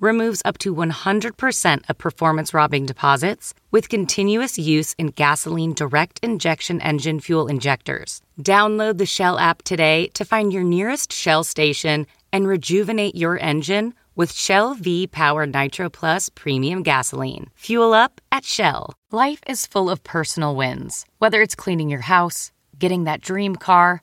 removes up to 100% of performance robbing deposits with continuous use in gasoline direct injection engine fuel injectors. Download the Shell app today to find your nearest Shell station and rejuvenate your engine with Shell V Power Nitro Plus Premium Gasoline. Fuel up at Shell. Life is full of personal wins, whether it's cleaning your house, getting that dream car,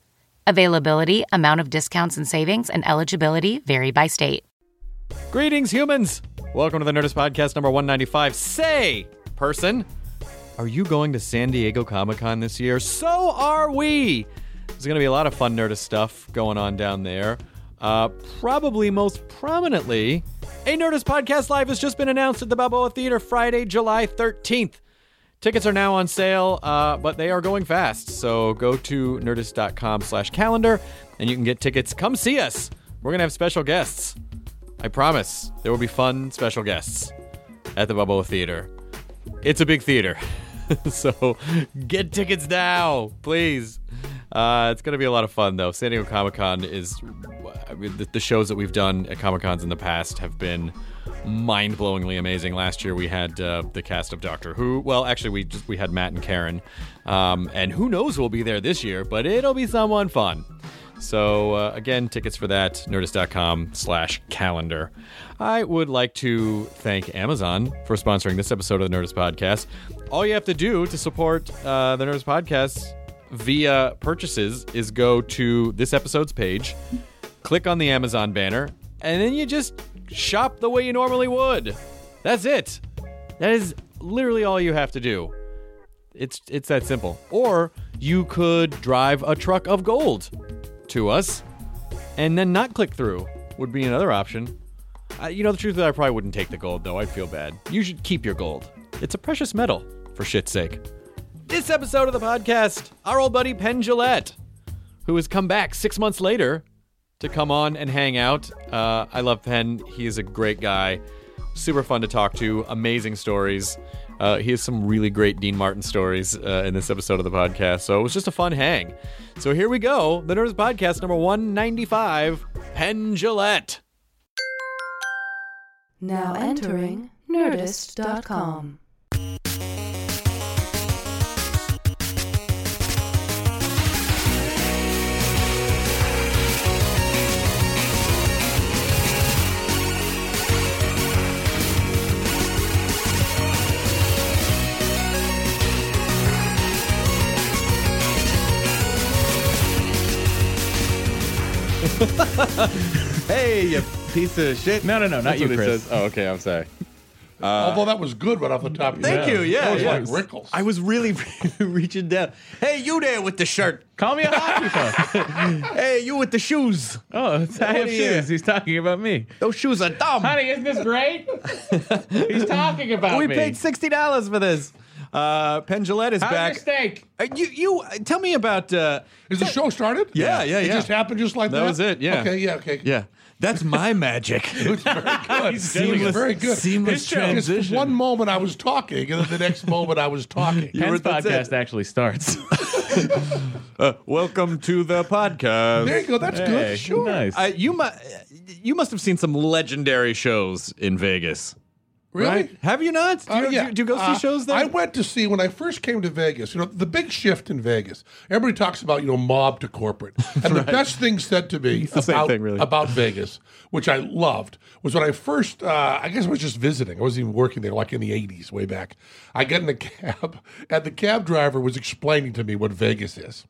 Availability, amount of discounts and savings, and eligibility vary by state. Greetings, humans! Welcome to the Nerdist Podcast number 195. Say, person, are you going to San Diego Comic Con this year? So are we! There's going to be a lot of fun Nerdist stuff going on down there. Uh, probably most prominently, a Nerdist Podcast Live has just been announced at the Balboa Theater Friday, July 13th. Tickets are now on sale, uh, but they are going fast. So go to nerdist.com slash calendar and you can get tickets. Come see us. We're going to have special guests. I promise there will be fun special guests at the Balboa Theater. It's a big theater. so get tickets now, please. Uh, it's going to be a lot of fun, though. San Diego Comic Con is. I mean, the, the shows that we've done at Comic Cons in the past have been mind blowingly amazing. Last year we had uh, the cast of Doctor Who. Well, actually, we just we had Matt and Karen, um, and who knows who will be there this year, but it'll be someone fun. So uh, again, tickets for that nerdist.com slash calendar. I would like to thank Amazon for sponsoring this episode of the Nerdist Podcast. All you have to do to support uh, the Nerdist Podcast via purchases is go to this episode's page, click on the Amazon banner, and then you just shop the way you normally would. That's it. That is literally all you have to do. It's it's that simple. Or you could drive a truck of gold to us and then not click through would be another option. Uh, you know the truth is I probably wouldn't take the gold though. I'd feel bad. You should keep your gold. It's a precious metal for shit's sake. This episode of the podcast, our old buddy Penn Jillette, who has come back six months later to come on and hang out. Uh, I love Penn. He is a great guy, super fun to talk to, amazing stories. Uh, he has some really great Dean Martin stories uh, in this episode of the podcast. So it was just a fun hang. So here we go the Nerdist Podcast number 195 Penn Jillette. Now entering Nerdist.com. Hey, you piece of shit. No, no, no, not That's you, what it Chris. says. Oh, okay, I'm sorry. Although that was good right off the top of your Thank head. you. Yeah, That was yeah. like wrinkles. I was really reaching down. Hey, you there with the shirt. Call me a hockey puck. Hey, you with the shoes. Oh, it's, I have What are you- shoes. He's talking about me. Those shoes are dumb. Honey, isn't this great? He's talking about we me. paid sixty dollars for this. Uh, Penn Jillette is How's back. your steak? Uh, you, you tell me about. Uh, Is the show started? Yeah, yeah, It just happened just like that? That was it, yeah. Okay, yeah, okay. yeah, that's my magic. It was very good. He's seamless- very good. seamless transition. Just one moment I was talking, and then the next moment I was talking. Penn's podcast actually starts. Uh, welcome to the podcast. There you go. That's Hey, good. Sure. Nice. Uh, you mu- you must have seen some legendary shows in Vegas, Really? right? Have you not? Do you, Uh, yeah. do, do you go see Uh, shows there? I went to see when I first came to Vegas. You know, the big shift in Vegas. Everybody talks about you know mob to corporate, and the best thing said to me about thing, really. about Vegas, which I loved, was when I first. Uh, I guess I was just visiting. I wasn't even working there, like in the '80s, way back. I get in a cab, and the cab driver was explaining to me what Vegas is,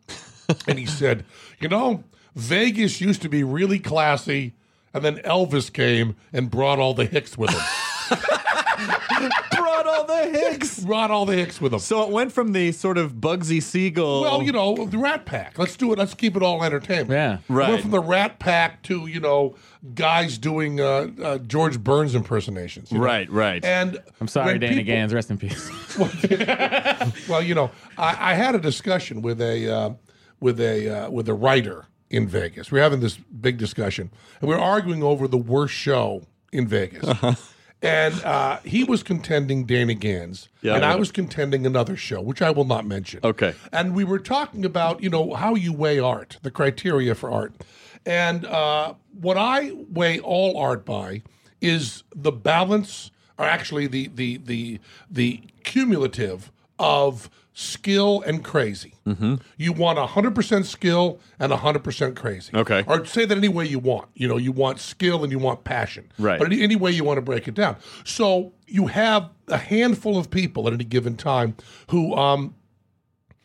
and he said, "You know, Vegas used to be really classy." and then Elvis came and brought all the hicks with him. Brought all the Hicks. brought all the hicks with them. So it went from the sort of Bugsy Siegel. Well, you know, the Rat Pack. Let's do it. Let's keep it all entertainment. Yeah. Right. Went from the Rat Pack to you know guys doing uh, uh, George Burns impersonations. you know? Right, right. And I'm sorry, when Danny people- Gans. Rest in peace. Well, you know, I, I had a discussion with a uh, with a uh, with a writer in Vegas. We are having this big discussion, and we are arguing over the worst show in Vegas. And uh, he was contending Danny Gans, Yeah, and I I was contending another show, which I will not mention. Okay. And we were talking about, you know, how you weigh art, the criteria for art. And uh, what I weigh all art by is the balance, or actually the the the the cumulative of skill and crazy. Mm-hmm. You want 100% skill and 100% crazy. Okay. Or say that any way you want. You know, you want skill and you want passion. Right. But any, any way you want to break it down. So you have a handful of people at any given time who um,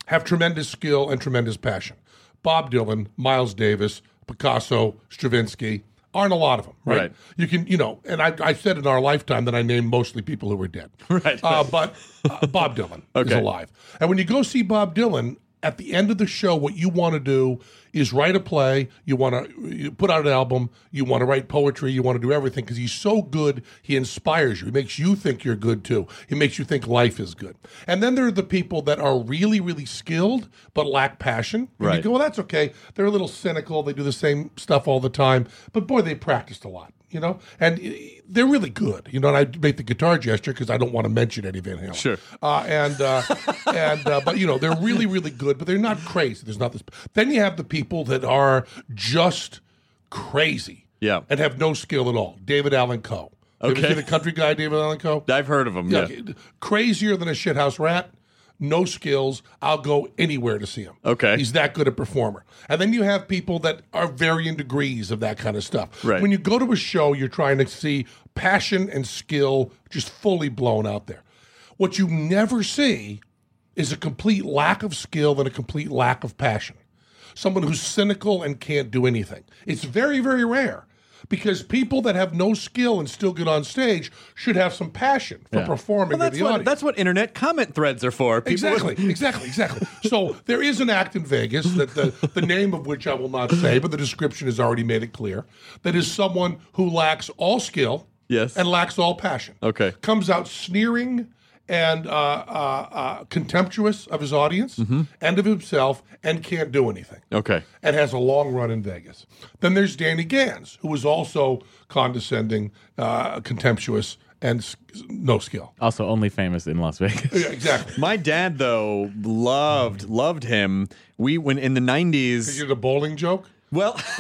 have tremendous skill and tremendous passion. Bob Dylan, Miles Davis, Picasso, Stravinsky, aren't a lot of them, right? Right. You can, you know, and I, I said in our lifetime that I named mostly people who were dead. Right. Uh, but uh, Bob Dylan is alive. And when you go see Bob Dylan, at the end of the show, what you want to do is write a play. You want to put out an album. You want to write poetry. You want to do everything because he's so good. He inspires you. He makes you think you're good too. He makes you think life is good. And then there are the people that are really, really skilled but lack passion. And Right. You go, well, that's okay. They're a little cynical. They do the same stuff all the time. But boy, they practiced a lot. You know, and uh, they're really good. You know, and I make the guitar gesture because I don't want to mention Eddie Van Halen. Sure. Uh, and uh, and uh, but you know they're really really good, but they're not crazy. There's not this. Then you have the people that are just crazy. Yeah. And have no skill at all. David Allan Coe. Okay. see the country guy David Allan Coe? I've heard of him. Yeah, Yeah. crazier than a shithouse rat. No skills. I'll go anywhere to see him. Okay. He's that good a performer. And then you have people that are varying degrees of that kind of stuff. Right. When you go to a show, you're trying to see passion and skill just fully blown out there. What you never see is a complete lack of skill and a complete lack of passion. Someone who's cynical and can't do anything. It's very, very rare because people that have no skill and still get on stage should have some passion for performing Well, that's the what audience. that's what internet comment threads are for. People Exactly, exactly, exactly. So there is an act in Vegas that the, the name of which I will not say, but the description has already made it clear. That is someone who lacks all skill, Yes. and lacks all passion. Okay. comes out sneering and uh, uh, uh, contemptuous of his audience Mm-hmm. and of himself, and can't do anything Okay. and has a long run in Vegas. Then there's Danny Gans, who is also condescending, uh, contemptuous, and no skill. Also, only famous in Las Vegas. Yeah, exactly. My dad though loved loved him. We when in the nineties. nineties. it a bowling joke? Well,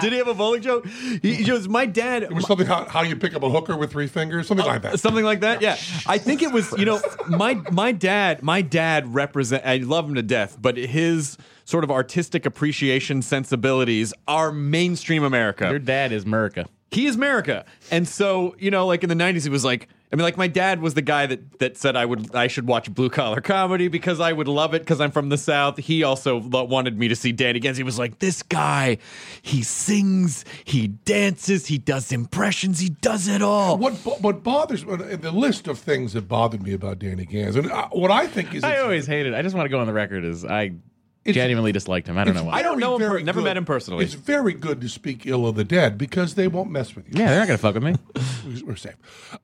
did he have a bowling joke? He, he goes, my dad. It was something how, how you pick up a hooker with three fingers, something like that. Something like that, yeah. I think it was, you know, my my dad, my dad represent. I love him to death, but his sort of artistic appreciation sensibilities are mainstream America. Your dad is America. he is America. And so, you know, like in the 90s, he was like, I mean, like my dad was the guy that, that said I would I should watch blue collar comedy because I would love it because I'm from the South. He also lo- wanted me to see Danny Gans. He was like, this guy, he sings, he dances, he does impressions, he does it all. What bo- what bothers me the list of things that bothered me about Danny Gans, and uh, what I think is I always hated. I just want to go on the record as I genuinely disliked him. I don't know why. I don't know him, very per- never good- met him personally. It's very good to speak ill of the dead because they won't mess with you. yeah, they're not gonna fuck with me. we're safe.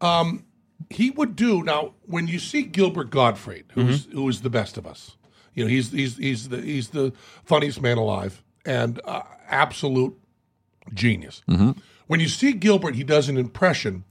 Um, he would do now when you see Gilbert Gottfried, who's who is the best of us. You know, he's he's he's the he's the funniest man alive and uh, absolute genius. When you see Gilbert, he does an impression.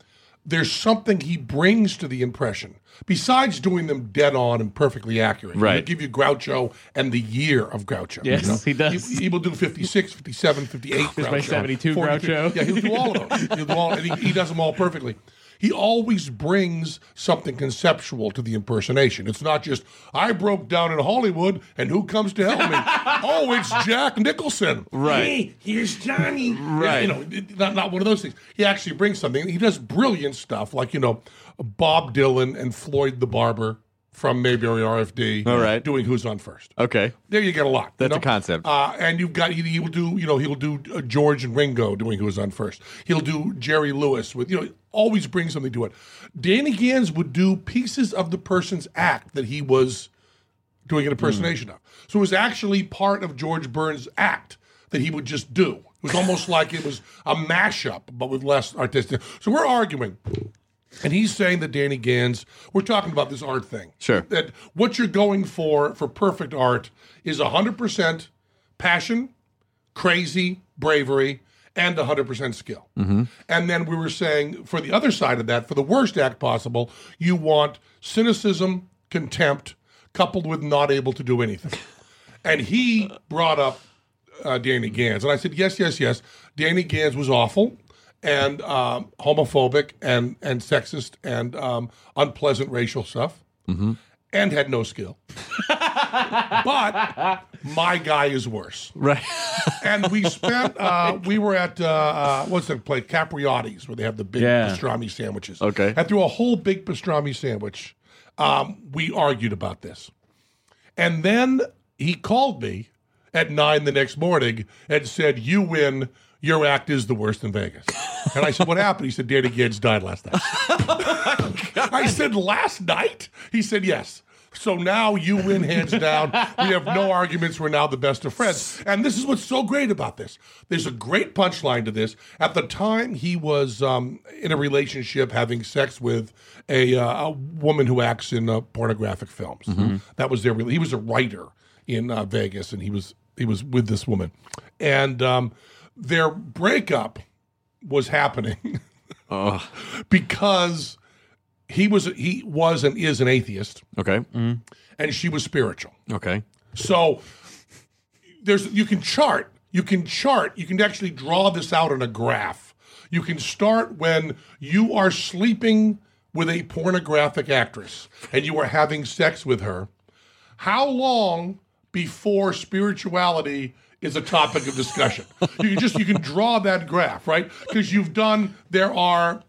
There's something he brings to the impression besides doing them dead on and perfectly accurate. He'll Right. give you Groucho and the year of Groucho. Yes, he does. He, he will do 56, 57, 58 Here's my Groucho. 72 43. Groucho. Yeah, he'll do all of them. He'll do all, and he, he does them all perfectly. He always brings something conceptual to the impersonation. It's not just I broke down in Hollywood and who comes to help me? oh, it's Jack Nicholson. Right. Hey, here's Johnny. Right. You know, not not one of those things. He actually brings something. He does brilliant stuff like you know Bob Dylan and Floyd the Barber. From Mayberry RFD. All right. doing Who's on First. Okay. There you get a lot. you That's a concept. Uh, and you've got he, he will do you know he'll do uh, George and Ringo doing Who's on First. He'll do Jerry Lewis with you know always bring something to it. Danny Gans would do pieces of the person's act that he was doing an impersonation of. So it was actually part of George Burns' act that he would just do. It was almost like it was a mashup, but with less artistic. So we're arguing. And he's saying that Danny Gans, we're talking about this art thing. Sure. That what you're going for for perfect art is 100% passion, crazy, bravery, and 100% skill. And then we were saying for the other side of that, for the worst act possible, you want cynicism, contempt, coupled with not able to do anything. And he brought up uh, Danny Gans. And I said, yes, yes, yes. Danny Gans was awful and um, homophobic and, and sexist and um, unpleasant racial stuff and had no skill. but my guy is worse. Right. And we spent, uh, we were at, uh, uh, what's that place? Capriotti's, where they have the big Yeah. pastrami sandwiches. Okay. And through a whole big pastrami sandwich, um, we argued about this. And then he called me at nine the next morning and said, You win. Your act is the worst in Vegas. And I said, What happened? He said, Danny Gans died last night. I said, Last night? He said, Yes. So now you win hands down. We have no arguments. We're now the best of friends. And this is what's so great about this. There's a great punchline to this. At the time, he was um, in a relationship having sex with a, uh, a woman who acts in uh, pornographic films. That was their. He was a writer in uh, Vegas, and he was he was with this woman, and um, their breakup was happening because he was he was and is an atheist, Okay. Mm-hmm. and she was spiritual. Okay. So there's you can chart, you can chart, you can actually draw this out on a graph. You can start when you are sleeping with a pornographic actress and you are having sex with her. How long before spirituality is a topic of discussion? You can just you can draw that graph, right? Because you've done there are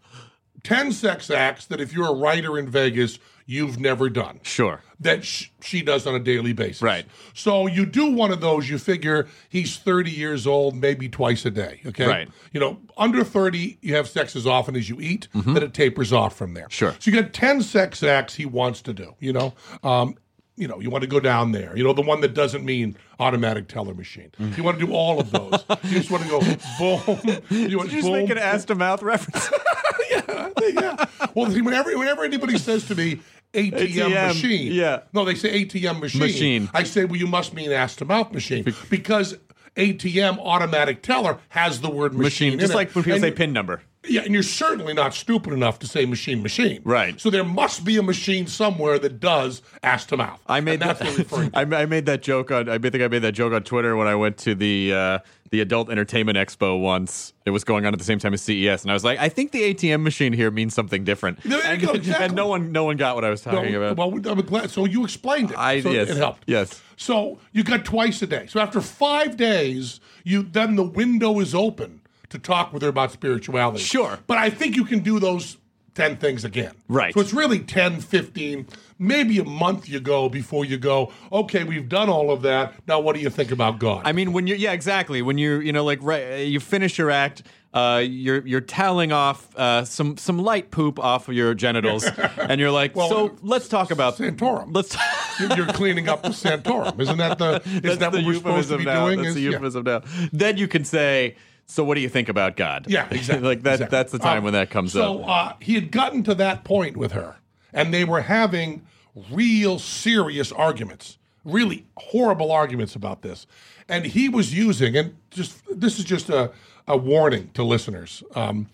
10 sex acts that if you're a writer in Vegas, you've never done Sure. that sh- she does on a daily basis. Right. So you do one of those, you figure he's 30 years old, maybe twice a day. Okay. Right. You know, under 30, you have sex as often as you eat, then it tapers off from there. Mm-hmm. Sure. So you got 10 sex acts he wants to do, you know? Um, you know, you want to go down there. You know, the one that doesn't mean automatic teller machine. Mm. You want to do all of those. you just want to go boom. You want Did you just boom, make an ass to mouth reference? yeah. yeah. Well, see, whenever whenever anybody says to me ATM, ATM, machine, yeah. no, they say ATM machine. Machine. I say, well, you must mean ass to mouth machine because ATM automatic teller has the word machine. Machine. in Just it. like when people And say pin number. Yeah, and you're certainly not stupid enough to say machine, machine. Right. So there must be a machine somewhere that does ass to mouth. I made that, what we're referring to. I, I made that joke on. I think I made that joke on Twitter when I went to the uh, the Adult Entertainment Expo once. It was going on at the same time as CES, and I was like, I think the ATM machine here means something different. There and, go, exactly. and no one no one got what I was talking Well, about. well, I'm glad. So you explained it. I so yes, it helped. Yes. So you got twice a day. So after five days, you then the window is open to talk with her about spirituality. Sure. But I think you can do those 10 things again. Right. So it's really 10, 15, maybe a month you go before you go, okay, we've done all of that. Now what do you think about God? I mean, when you're yeah, exactly. When you're you know like right, you finish your act, uh, you're you're toweling off uh, some some light poop off of your genitals, and you're like, Well, so let's talk about Santorum. Let's. You're- You're cleaning up the Santorum. Isn't that the is That's that the what we're supposed to euphemism be now. doing? That's Is- the yeah. euphemism now. Then you can say, so what do you think about God? Yeah, exactly. like that. exactly. That's the time Um, when that comes so, up. uh, he had gotten to that point with her, and they were having real serious arguments, really horrible arguments about this. And he was using, and just this is just a, a warning to listeners. Um,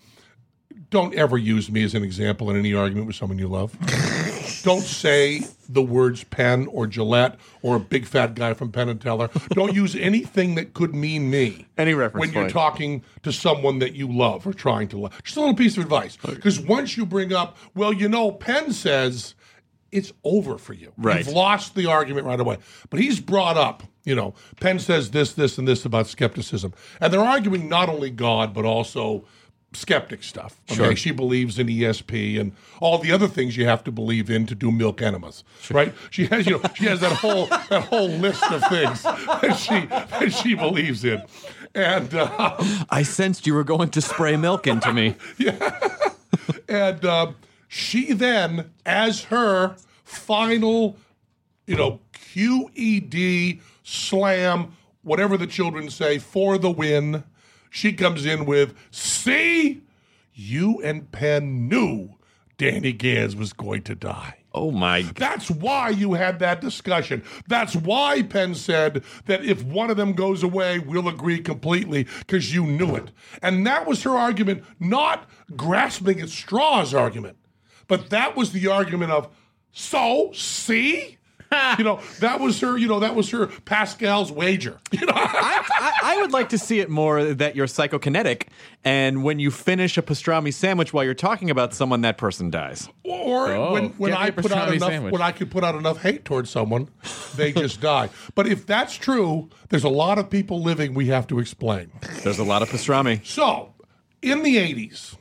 don't ever use me as an example in any argument with someone you love. Don't say the words Penn or Jillette or a big fat guy from Penn and Teller. Don't use anything that could mean me. Any reference when you're point. talking to someone that you love or trying to love. Just a little piece of advice. Because once you bring up, well, you know, Penn says it's over for you. Right. You've lost the argument right away. But he's brought up, you know, Penn says this, this, and this about skepticism. And they're arguing not only God, but also skeptic stuff. Okay? Sure. She believes in ESP and all the other things you have to believe in to do milk enemas, right? She has, you know, she has that whole that whole list of things that she that she believes in, and um, I sensed you were going to spray milk into me. yeah, and um, she then, as her final, you know, QED slam, whatever the children say, for the win, she comes in with, see, you and Penn knew Danny Gans was going to die. Oh my! That's why you had that discussion. That's why Penn said that if one of them goes away, we'll agree completely because you knew it. And that was her argument, not grasping at straws argument, but that was the argument of, so, see? You know, that was her, you know, that was her Pascal's wager. You know, I, I, I would like to see it more that you're psychokinetic, and when you finish a pastrami sandwich while you're talking about someone, that person dies. or Oh, when, when get me I a put out enough sandwich. when I could put out enough hate towards someone, they just die. But if that's true, there's a lot of people living we have to explain. There's a lot of pastrami. So, in the 80s,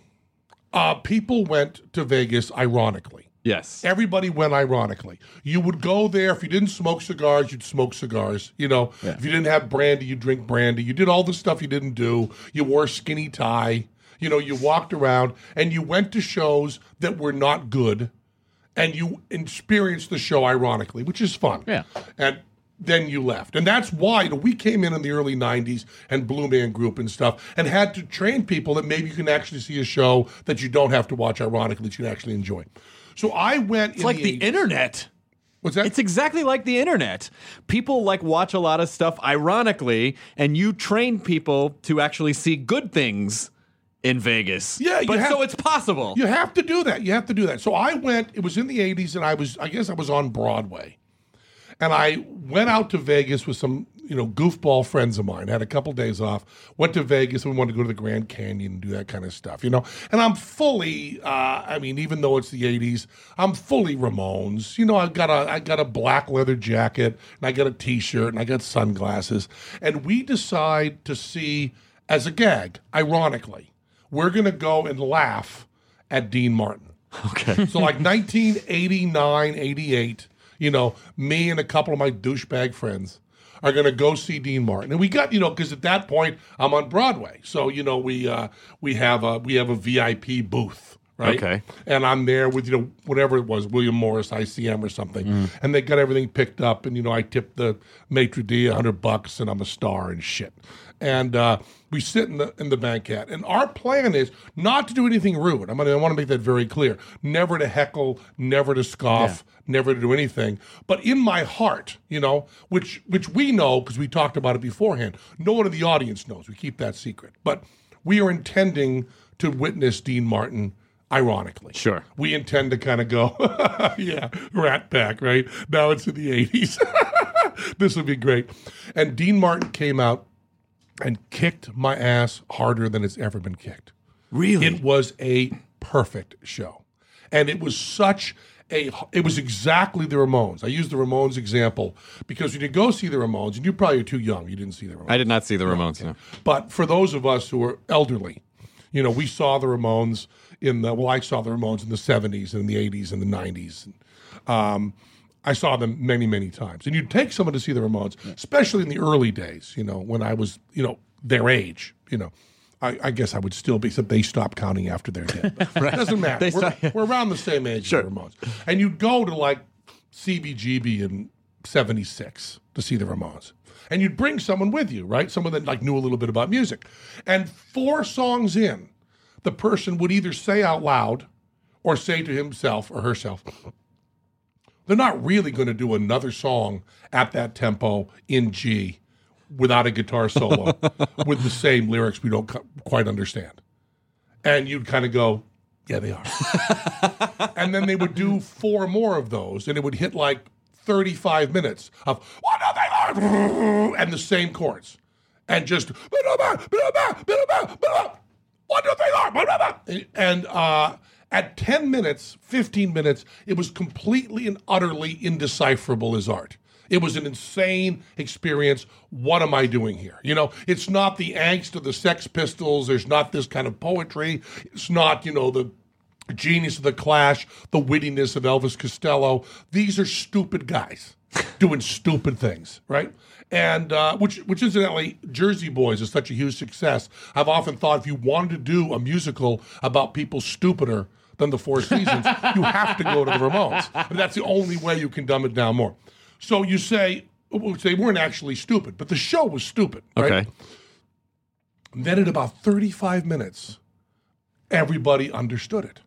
uh, people went to Vegas ironically. Yes. Everybody went ironically. You would go there if you didn't smoke cigars, you'd smoke cigars. You know, if you didn't have brandy, you drink brandy. You did all the stuff you didn't do. You wore a skinny tie. You know, you walked around and you went to shows that were not good, and you experienced the show ironically, which is fun. Yeah. And then you left. And that's why you know, we came in in the early 90s and Blue Man Group and stuff and had to train people that maybe you can actually see a show that you don't have to watch ironically, that you can actually enjoy. So I went It's like the internet. What's that? It's exactly like the internet. People like watch a lot of stuff ironically, and you train people to actually see good things in Vegas. Yeah, but have- so it's possible. You have to do that. You have to do that. So I went, it was in the 80s, and I was, I guess I was on Broadway. And I went out to Vegas with some, you know, goofball friends of mine. Had a couple days off. Went to Vegas. We wanted to go to the Grand Canyon and do that kind of stuff, you know. And I'm fully, uh, I mean, even though it's the '80s, I'm fully Ramones. You know, I got a, I got a black leather jacket, and I got a T-shirt, and I got sunglasses. And we decide to see, as a gag, ironically, we're gonna go and laugh at Dean Martin. Okay. So like 1989, 88, you know, me and a couple of my douchebag friends are going to go see Dean Martin. And we got, you know, because at that point I'm on Broadway. So, you know, we uh we have a we have a VIP booth. Right. Okay. And I'm there with, you know, whatever it was, William Morris, ICM or something. And they got everything picked up. And, you know, I tipped the maitre d' a hundred bucks and I'm a star and shit. And uh, we sit in the in the banquet. And our plan is not to do anything rude. I'm gonna, I want to make that very clear. Never to heckle, never to scoff, never to do anything. But in my heart, you know, which which we know because we talked about it beforehand. No one in the audience knows. We keep that secret. But we are intending to witness Dean Martin ironically. Sure. We intend to kind of go, yeah, rat pack, right? Now it's in the 80s. this would be great. And Dean Martin came out and kicked my ass harder than it's ever been kicked. Really? It was a perfect show. And it was such a, it was exactly the Ramones. I use the Ramones example because when you go see the Ramones, and you probably are too young, you didn't see the Ramones. I did not see the Ramones. No. But for those of us who are elderly, you know, we saw the Ramones in the well, I saw the Ramones in the '70s and the '80s and the '90s. Um, I saw them many, many times. And you'd take someone to see the Ramones, especially in the early days. You know, when I was, you know, their age. You know, I, I guess I would still be, except they stopped counting after their death. But It doesn't matter. We're, stop- we're around the same age as the Ramones. And you'd go to like CBGB in '76 to see the Ramones. And you'd bring someone with you, right? Someone that like knew a little bit about music. And four songs in, the person would either say out loud or say to himself or herself, they're not really going to do another song at that tempo in G without a guitar solo with the same lyrics we don't quite understand. And you'd kind of go, yeah, they are. and then they would do four more of those, and it would hit like 35 minutes of what are they like? and the same chords. And just what do they like? And uh, at 10 minutes, 15 minutes, it was completely and utterly indecipherable as art. It was an insane experience. What am I doing here? You know, it's not the angst of the Sex Pistols. There's not this kind of poetry. It's not, you know, the genius of the Clash, the wittiness of Elvis Costello. These are stupid guys doing stupid things, right? And uh, which, which incidentally, Jersey Boys is such a huge success. I've often thought if you wanted to do a musical about people stupider than the Four Seasons, you have to go to the Ramones. And that's the only way you can dumb it down more. So you say well, they weren't actually stupid, but the show was stupid, right? Okay. Then at about 35 minutes, everybody understood it.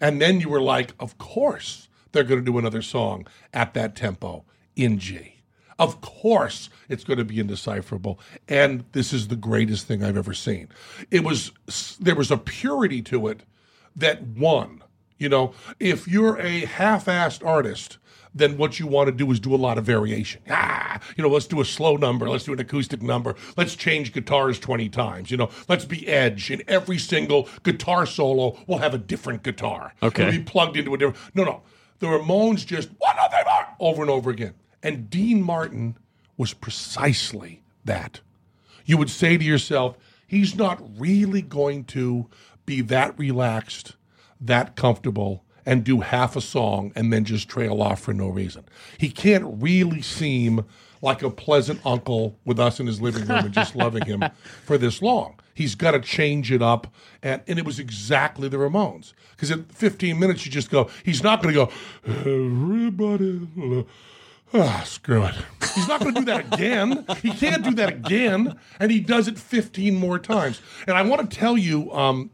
And then you were like, of course they're going to do another song at that tempo in G. Of course it's going to be indecipherable. And this is the greatest thing I've ever seen. It was, there was a purity to it that won. You know, if you're a half assed artist, then what you want to do is do a lot of variation. Ah, you know, let's do a slow number, let's do an acoustic number, let's change guitars 20 times, you know, let's be edge. And every single guitar solo will have a different guitar. Okay. It'll be plugged into a different. No, no. The Ramones just one other more over and over again. And Dean Martin was precisely that. You would say to yourself, he's not really going to be that relaxed, that comfortable, and do half a song and then just trail off for no reason. He can't really seem like a pleasant uncle with us in his living room and just loving him for this long. He's got to change it up. And, and it was exactly the Ramones. Because in 15 minutes, you just go, he's not going to go, everybody. Ah, screw it. He's not going to do that again. He can't do that again. And he does it 15 more times. And I want to tell you, um,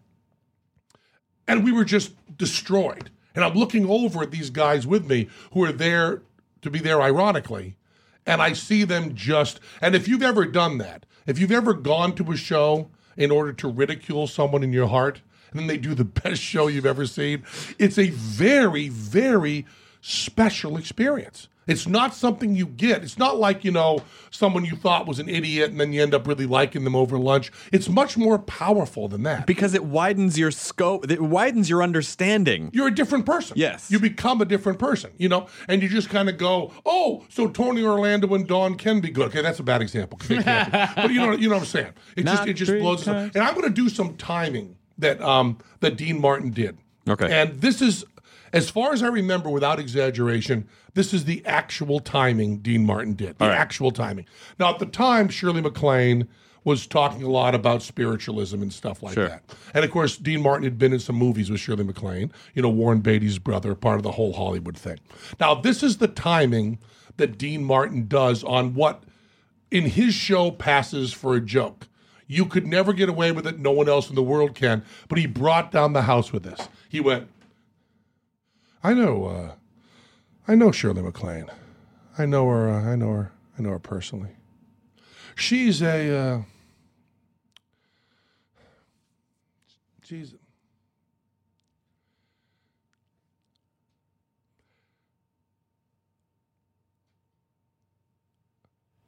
and we were just destroyed. And I'm looking over at these guys with me who are there to be there ironically. And I see them just, and if you've ever done that, if you've ever gone to a show in order to ridicule someone in your heart, and then they do the best show you've ever seen, it's a very, very special experience. It's not something you get. It's not like, you know, someone you thought was an idiot and then you end up really liking them over lunch. It's much more powerful than that. Because it widens your scope, it widens your understanding. You're a different person. Yes. You become a different person, you know, and you just kind of go, oh, so Tony Orlando and Dawn can be good. Okay, that's a bad example. 'cause they can't be. but you know, you know what I'm saying? It just it just blows us up. And I'm going to do some timing that um that Dean Martin did. Okay. And this is, as far as I remember, without exaggeration, this is the actual timing Dean Martin did. The actual timing. Now, at the time, Shirley MacLaine was talking a lot about spiritualism and stuff like Sure. that. And of course, Dean Martin had been in some movies with Shirley MacLaine, you know, Warren Beatty's brother, part of the whole Hollywood thing. Now, this is the timing that Dean Martin does on what in his show passes for a joke. You could never get away with it. No one else in the world can. But he brought down the house with this. He went, I know, uh, I know Shirley MacLaine. I know her. Uh, I know her. I know her personally. She's a. Uh, she's.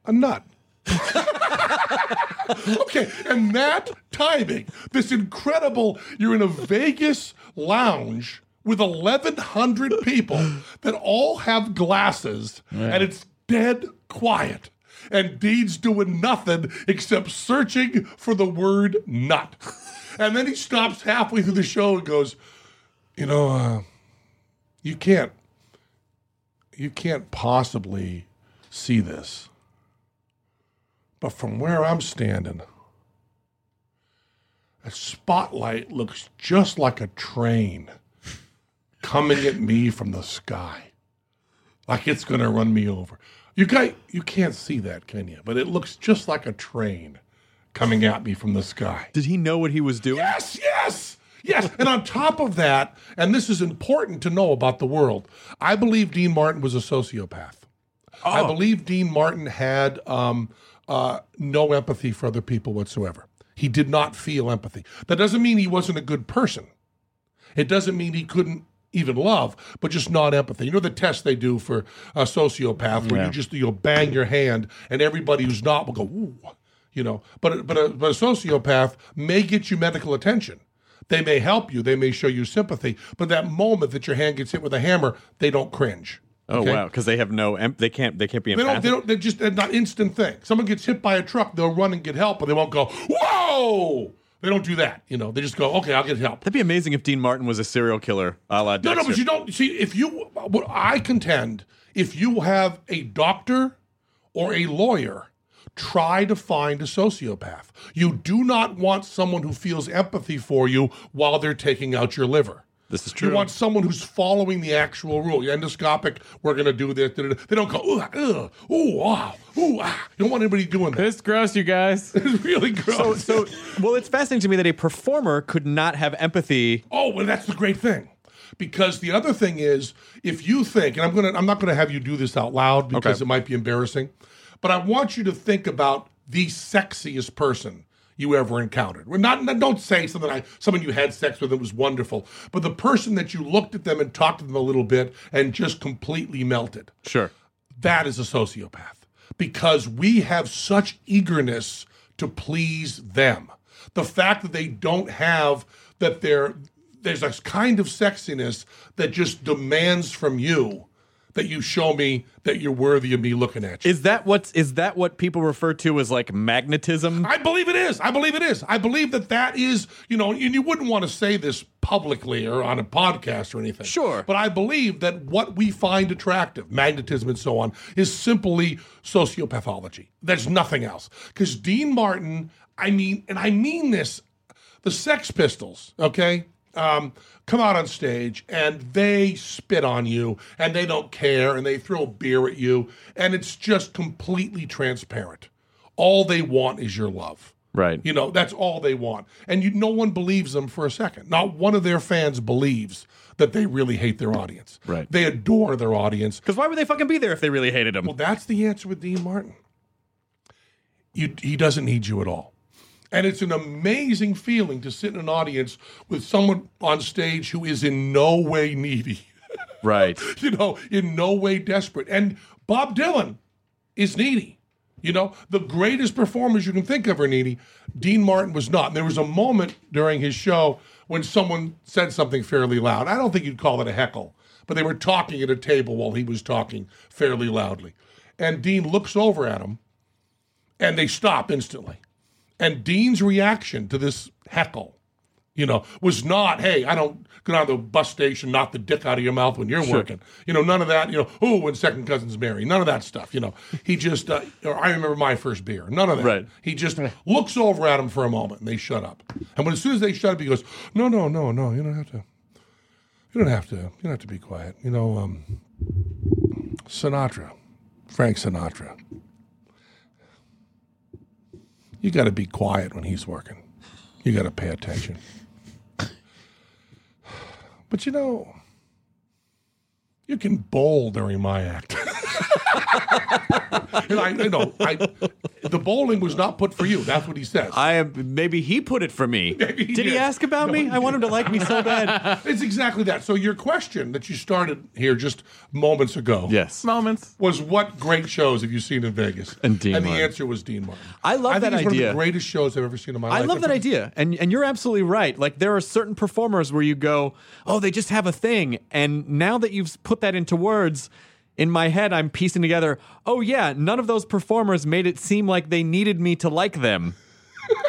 A nut. okay, and that timing, this incredible, you're in a Vegas lounge with 1,100 people that all have glasses, and it's dead quiet. And Dean's doing nothing except searching for the word nut. And then he stops halfway through the show and goes, You know, uh, you can't, you can't possibly see this. But from where I'm standing, a spotlight looks just like a train coming at me from the sky. Like it's going to run me over. You guys, you can't see that, can you? But it looks just like a train coming at me from the sky. Did he know what he was doing? Yes, yes, yes. and on top of that, and this is important to know about the world, I believe Dean Martin was a sociopath. I believe Dean Martin had um, uh, no empathy for other people whatsoever. He did not feel empathy. That doesn't mean he wasn't a good person. It doesn't mean he couldn't even love, but just not empathy. You know the test they do for a sociopath, where you just you'll bang your hand, and everybody who's not will go ooh, you know. But but a, but a sociopath may get you medical attention. They may help you. They may show you sympathy. But that moment that your hand gets hit with a hammer, they don't cringe. Oh Okay? wow, because they have no, em- they can't, they can't be They don't. They don't. They're just they're not instant thing. Someone gets hit by a truck, they'll run and get help, but they won't go. Whoa! They don't do that. You know, they just go. Okay, I'll get help. That'd be amazing if Dean Martin was a serial killer, a la No, Dexter. no, but you don't see if you. What I contend, if you have a doctor or a lawyer, try to find a sociopath. You do not want someone who feels empathy for you while they're taking out your liver. This is You want someone who's following the actual rule. You're endoscopic. We're going to do this. da, da, da. They don't go, ooh, ah, ugh, ooh, wow, ooh, ah. You don't want anybody doing that. It's gross, you guys. It's really gross. so, well, it's fascinating to me that a performer could not have empathy. Oh, well, that's the great thing. Because the other thing is, if you think, and I'm gonna, I'm not gonna have you do this out loud because Okay. it might be embarrassing, but I want you to think about the sexiest person you ever encountered. Well, not, not- don't say something like someone you had sex with that was wonderful, but the person that you looked at them and talked to them a little bit and just completely melted. Sure. That is a sociopath because we have such eagerness to please them. The fact that they don't have that they're there's a kind of sexiness that just demands from you that you show me that you're worthy of me looking at you. Is that what's is that what people refer to as like magnetism? I believe it is. I believe it is. I believe that that is, you know, and you wouldn't want to say this publicly or on a podcast or anything. Sure. But I believe that what we find attractive, magnetism and so on, is simply sociopathology. There's nothing else. Because Dean Martin, I mean, and I mean this, the Sex Pistols, okay? Um, come out on stage and they spit on you and they don't care and they throw beer at you and it's just completely transparent. All they want is your love. Right. You know, that's all they want. And you, no one believes them for a second. Not one of their fans believes that they really hate their audience. Right. They adore their audience. Because why would they fucking be there if they really hated them? Well, that's the answer with Dean Martin. You, he doesn't need you at all. And it's an amazing feeling to sit in an audience with someone on stage who is in no way needy, right. you know, in no way desperate. And Bob Dylan is needy. You know, the greatest performers you can think of are needy. Dean Martin was not. And there was a moment during his show when someone said something fairly loud. I don't think you'd call it a heckle, but they were talking at a table while he was talking fairly loudly. And Dean looks over at him and they stop instantly. And Dean's reaction to this heckle, you know, was not, hey, I don't go down to the bus station, knock the dick out of your mouth when you're working. You know, none of that, you know, oh, when second cousins marry. None of that stuff, you know. He just, uh, or I remember my first beer. None of that. Right. He just looks over at him for a moment and they shut up. And when as soon as they shut up, he goes, no, no, no, no, you don't have to. You don't have to. You don't have to be quiet. You know, um, Sinatra, Frank Sinatra. You got to be quiet when he's working. You got to pay attention. But you know, you can bowl during my act. and I, you know, I, the bowling was not put for you. That's what he says. I am. Maybe he put it for me. Maybe he did he ask about No, me? I want him to like me so bad. it's exactly that. So your question that you started here just moments ago. yes. Moments. was what great shows have you seen in Vegas? And Dean the Martin. answer was Dean Martin. I love I think that it's one idea. of the greatest shows I've ever seen in my life. I love that It's- idea, and and you're absolutely right. Like there are certain performers where you go, oh, they just have a thing, and now that you've put that into words, in my head, I'm piecing together. Oh yeah, none of those performers made it seem like they needed me to like them.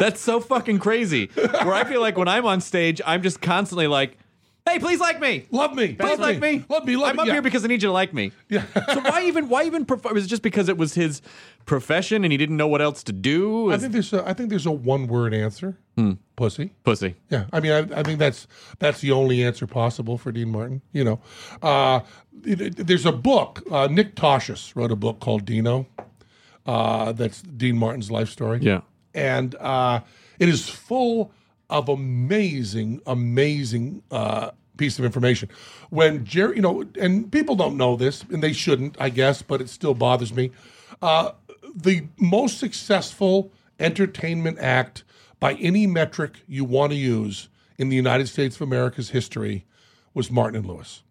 That's so fucking crazy. Where I feel like when I'm on stage, I'm just constantly like, hey, please like me. Love me. Please love like me. Love me. Love I'm me. up Yeah. here because I need you to like me. Yeah. so why even why even perform? Was it just because it was his profession and he didn't know what else to do? I think there's a, I think there's a one word answer. Hmm. Pussy. pussy. Yeah, I mean, I, I think that's that's the only answer possible for Dean Martin. You know, uh, it- it- there's a book. Uh, Nick Tosches wrote a book called Dino. Uh, that's Dean Martin's life story. Yeah. and uh, it is full of amazing, amazing uh, piece of information. When Jerry, you know, and people don't know this, and they shouldn't, I guess, but it still bothers me. Uh, the most successful entertainment act by any metric you want to use in the United States of America's history was Martin and Lewis.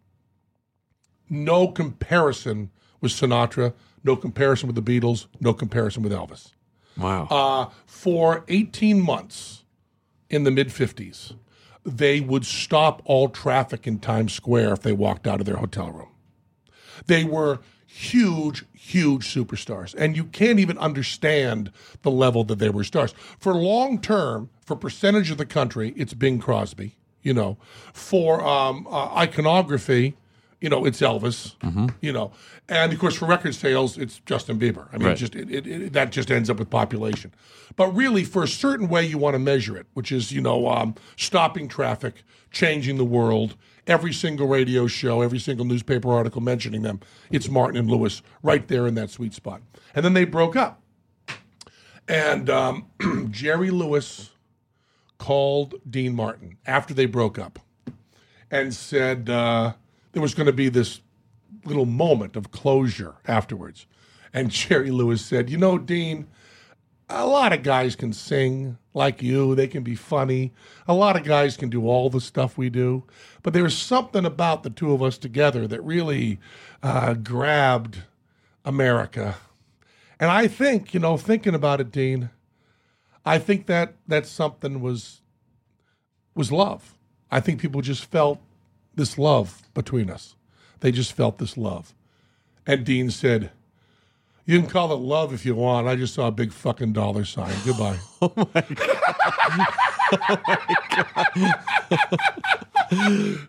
No comparison with Sinatra, no comparison with the Beatles, no comparison with Elvis Wow. uh, for 18 months in the mid 50s, they would stop all traffic in Times Square if they walked out of their hotel room. They were huge, huge superstars. And you can't even understand the level that they were stars. For long term, for percentage of the country, it's Bing Crosby. You know, for um, uh, iconography, you know, it's Elvis. You know, and of course for record sales, it's Justin Bieber. I mean, Right. just it, it, it, that just ends up with population. But really, for a certain way, you want to measure it, which is you know um, stopping traffic, changing the world. Every single radio show, every single newspaper article mentioning them, it's Martin and Lewis right there in that sweet spot. And then they broke up, and um, Jerry Lewis called Dean Martin after they broke up and said uh, there was going to be this little moment of closure afterwards. And Jerry Lewis said, You know, Dean, a lot of guys can sing like you, they can be funny. A lot of guys can do all the stuff we do. But there's something about the two of us together that really uh, grabbed America. And I think, you know, thinking about it, Dean, I think that that something was was love. I think people just felt this love between us. They just felt this love. And Dean said, You can call it love if you want. I just saw a big fucking dollar sign. Goodbye. Oh my god,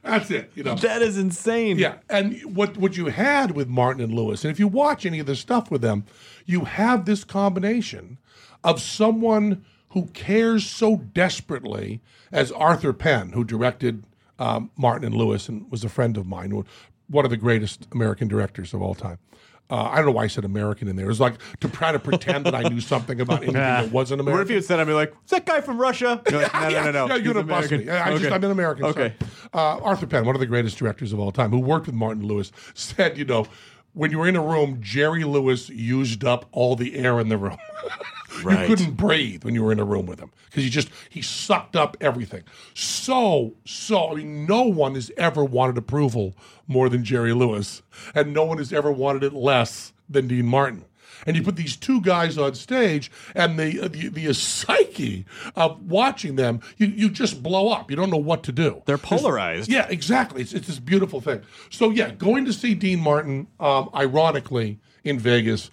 That's it, you know. That is insane. Yeah, and what what you had with Martin and Lewis, and if you watch any of the stuff with them, you have this combination of someone who cares so desperately as Arthur Penn, who directed um, Martin and Lewis and was a friend of mine, one of the greatest American directors of all time. Uh, I don't know why I said American in there. It was like to try to pretend that I knew something about anything that wasn't American. What if you had said, I'd be like, is that guy from Russia? You're like, no, no, no, no. Yeah, you're He's gonna bust me. American." I just, Okay. I'm an American. Okay. Uh, Arthur Penn, one of the greatest directors of all time, who worked with Martin Lewis, said, you know, when you were in a room, Jerry Lewis used up all the air in the room. Right. You couldn't breathe when you were in a room with him because he just he sucked up everything. So so I mean, no one has ever wanted approval more than Jerry Lewis, and no one has ever wanted it less than Dean Martin. And you put these two guys on stage, and the the, the psyche of watching them, you, you just blow up. You don't know what to do. They're polarized. Yeah, exactly. It's, it's this beautiful thing. So yeah, going to see Dean Martin, um, ironically in Vegas,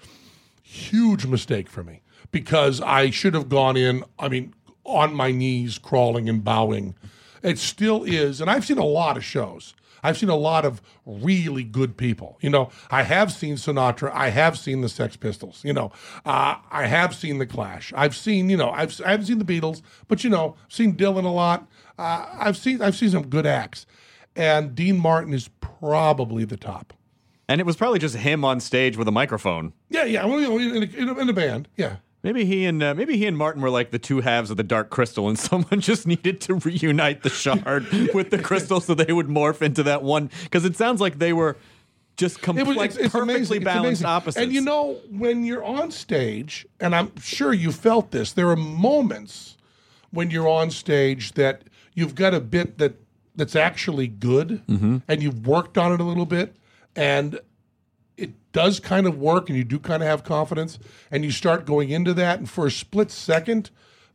huge mistake for me because I should have gone in. I mean, on my knees, crawling and bowing. It still is, and I've seen a lot of shows. I've seen a lot of really good people. You know, I have seen Sinatra. I have seen the Sex Pistols. You know, uh, I have seen the Clash. I've seen, you know, I've I haven't seen the Beatles, but you know, I've seen Dylan a lot. Uh, I've seen I've seen some good acts, and Dean Martin is probably the top. And it was probably just him on stage with a microphone. Yeah, yeah. Well, you know, in, a, in, a, in a band, yeah. Maybe he and uh, maybe he and Martin were like the two halves of the Dark Crystal, and someone just needed to reunite the shard with the crystal so they would morph into that one. Because it sounds like they were just It complete, was like it's, it's perfectly amazing. Balanced opposites. And you know, when you're on stage, and I'm sure you felt this, there are moments when you're on stage that you've got a bit that that's actually good, Mm-hmm. and you've worked on it a little bit, and it does kind of work, and you do kind of have confidence, and you start going into that, and for a split second.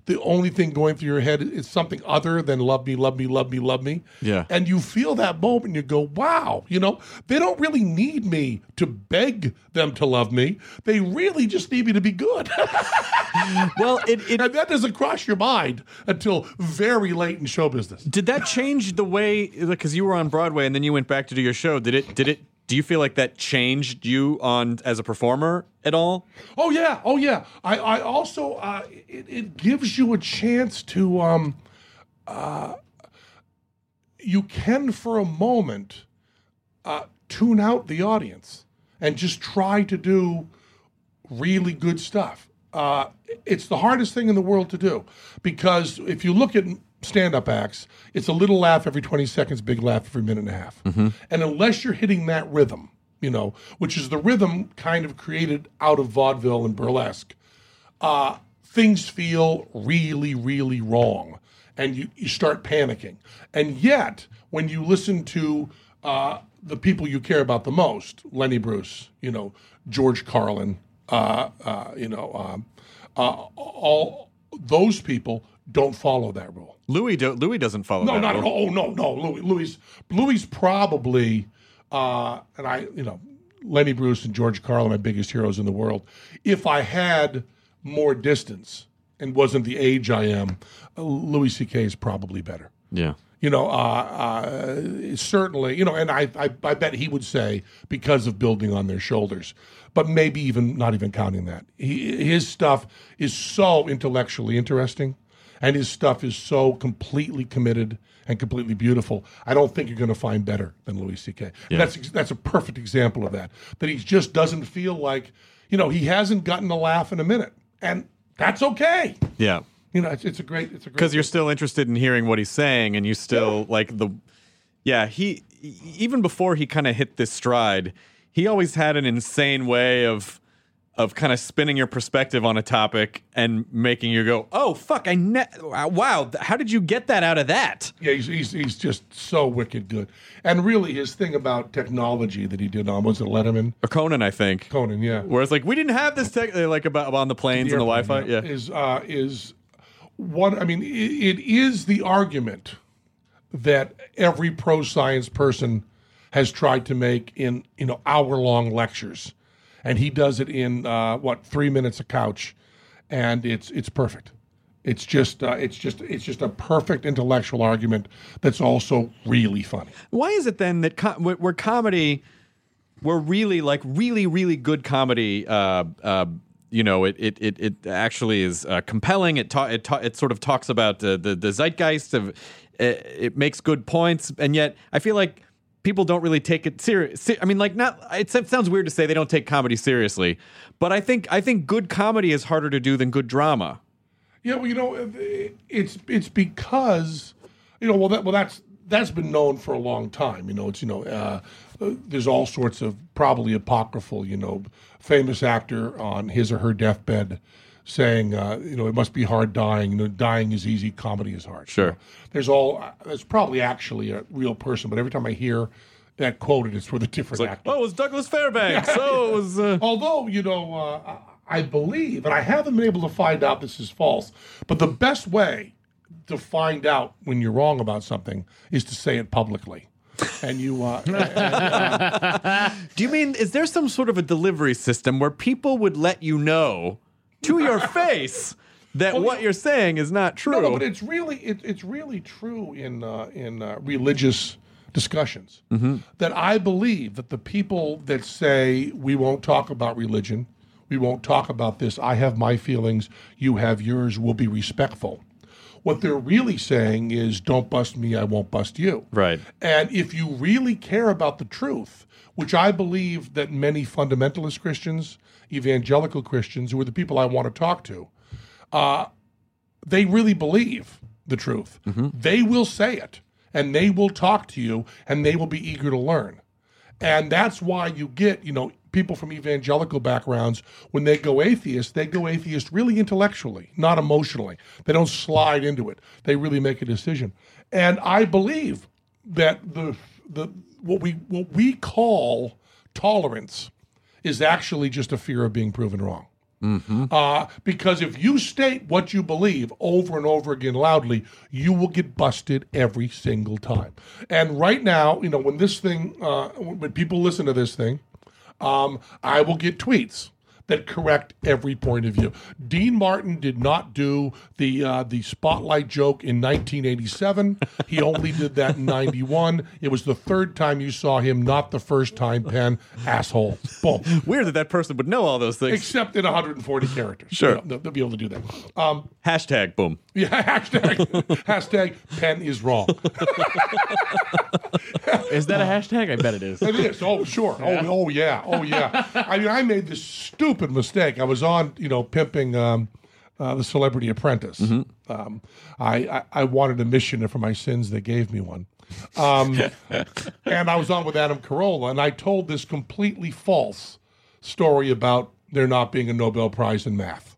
The only thing going through your head is something other than love me, love me, love me, love me. Yeah. And you feel that moment, and you go, wow, you know, they don't really need me to beg them to love me. They really just need me to be good. well, it, it that doesn't cross your mind until very late in show business. did that change the way because you were on Broadway and then you went back to do your show. Did it? Did it? Do you feel like that changed you on as a performer at all? Oh yeah, oh yeah. I, I also uh, it, it gives you a chance to um, uh, you can for a moment uh, tune out the audience and just try to do really good stuff. Uh, it's the hardest thing in the world to do because if you look at stand-up acts, it's a little laugh every 20 seconds, big laugh every minute and a half. And unless you're hitting that rhythm, you know, which is the rhythm kind of created out of vaudeville and burlesque, uh, things feel really, really wrong. And you, you start panicking. And yet, when you listen to uh, the people you care about the most, Lenny Bruce, you know, George Carlin, uh, uh, you know, um, uh, all those people don't follow that rule. Louis do, Louis doesn't follow. No, not at all. Oh no, no. Louis, Louis, Louis probably, uh, and I, you know, Lenny Bruce and George Carlin, my biggest heroes in the world. If I had more distance and wasn't the age I am, uh, Louis C.K. is probably better. Yeah. You know, uh, uh, certainly, you know, and I, I, I bet he would say because of building on their shoulders, but maybe even not even counting that. He, his stuff is so intellectually interesting, and his stuff is so completely committed and completely beautiful. I don't think you're going to find better than Louis C.K. And That's that's a perfect example of that. That he just doesn't feel like, you know, he hasn't gotten a laugh in a minute, and that's okay. Yeah. You know, it's, it's a great, it's a great. because you're still interested in hearing what he's saying and you still like the yeah he even before he kind of hit this stride he always had an insane way of of kind of spinning your perspective on a topic and making you go oh fuck i ne- wow how did you get that out of that? Yeah, he's, he's he's just so wicked good. And really, his thing about technology that he did on was it Letterman, or conan i think. Conan, yeah, where it's like we didn't have this tech like about on the planes and the wi-fi yeah. is uh, is one. I mean, it, it is the argument that every pro science person has tried to make in you know hour long lectures, and he does it in uh, what three minutes a couch, and it's it's perfect. It's just uh, it's just it's just a perfect intellectual argument that's also really funny. why is it then that com- where comedy where really like really really good comedy uh uh you know it it it, it actually is uh, compelling it ta- it ta- it sort of talks about uh, the the zeitgeist of it, it makes good points and yet i feel like people don't really take it serious i mean like not it sounds weird to say they don't take comedy seriously but i think i think good comedy is harder to do than good drama Yeah, well, you know, it's it's because you know, well, that well, that's that's been known for a long time. You know, it's you know, uh, there's all sorts of probably apocryphal, you know, famous actor on his or her deathbed saying, uh, you know, it must be hard dying. You know, dying is easy, comedy is hard. Sure. There's all. There's probably actually a real person, but every time I hear that quoted, it's with a different actor. oh it was douglas fairbanks oh it was uh, Although, you know, uh, I I believe, and I haven't been able to find out this is false, but the best way to find out when you're wrong about something is to say it publicly. And you, uh, Do you mean is there some sort of a delivery system where people would let you know to your face that what you're saying is not true? no, no, but it's really, it, it's really true in uh, in uh, religious discussions that I believe that the people that say we won't talk about religion, we won't talk about this. I have my feelings, you have yours. We'll be respectful. What they're really saying is, don't bust me, I won't bust you. Right. And if you really care about the truth, which I believe that many fundamentalist Christians, evangelical Christians, who are the people I want to talk to, uh, they really believe the truth. They will say it and they will talk to you and they will be eager to learn. And that's why you get, you know, people from evangelical backgrounds, when they go atheist, they go atheist really intellectually, not emotionally. They don't slide into it. They really make a decision. And I believe that the the what we what we call tolerance is actually just a fear of being proven wrong. Uh, because if you state what you believe over and over again loudly, you will get busted every single time. And right now, you know, when this thing, uh, when people listen to this thing, um, I will get tweets that correct every point of view. Dean Martin did not do the uh, the spotlight joke in 1987. He only did that in 91. It was the third time you saw him, not the first time. Penn asshole. Boom Weird that that person would know all those things. except in 140 characters. Sure. they'll, they'll be able to do that. Um, Hashtag boom. yeah, hashtag hashtag Penn is wrong. Is that a hashtag? I bet it is. It is. Oh, sure. Oh, oh, yeah. Oh, yeah. I mean, I made this stupid mistake. I was on, you know, pimping um, uh, the Celebrity Apprentice. Um, I, I I wanted a mission, for my sins, they gave me one. Um, and I was on with Adam Carolla, and I told this completely false story about there not being a Nobel Prize in math.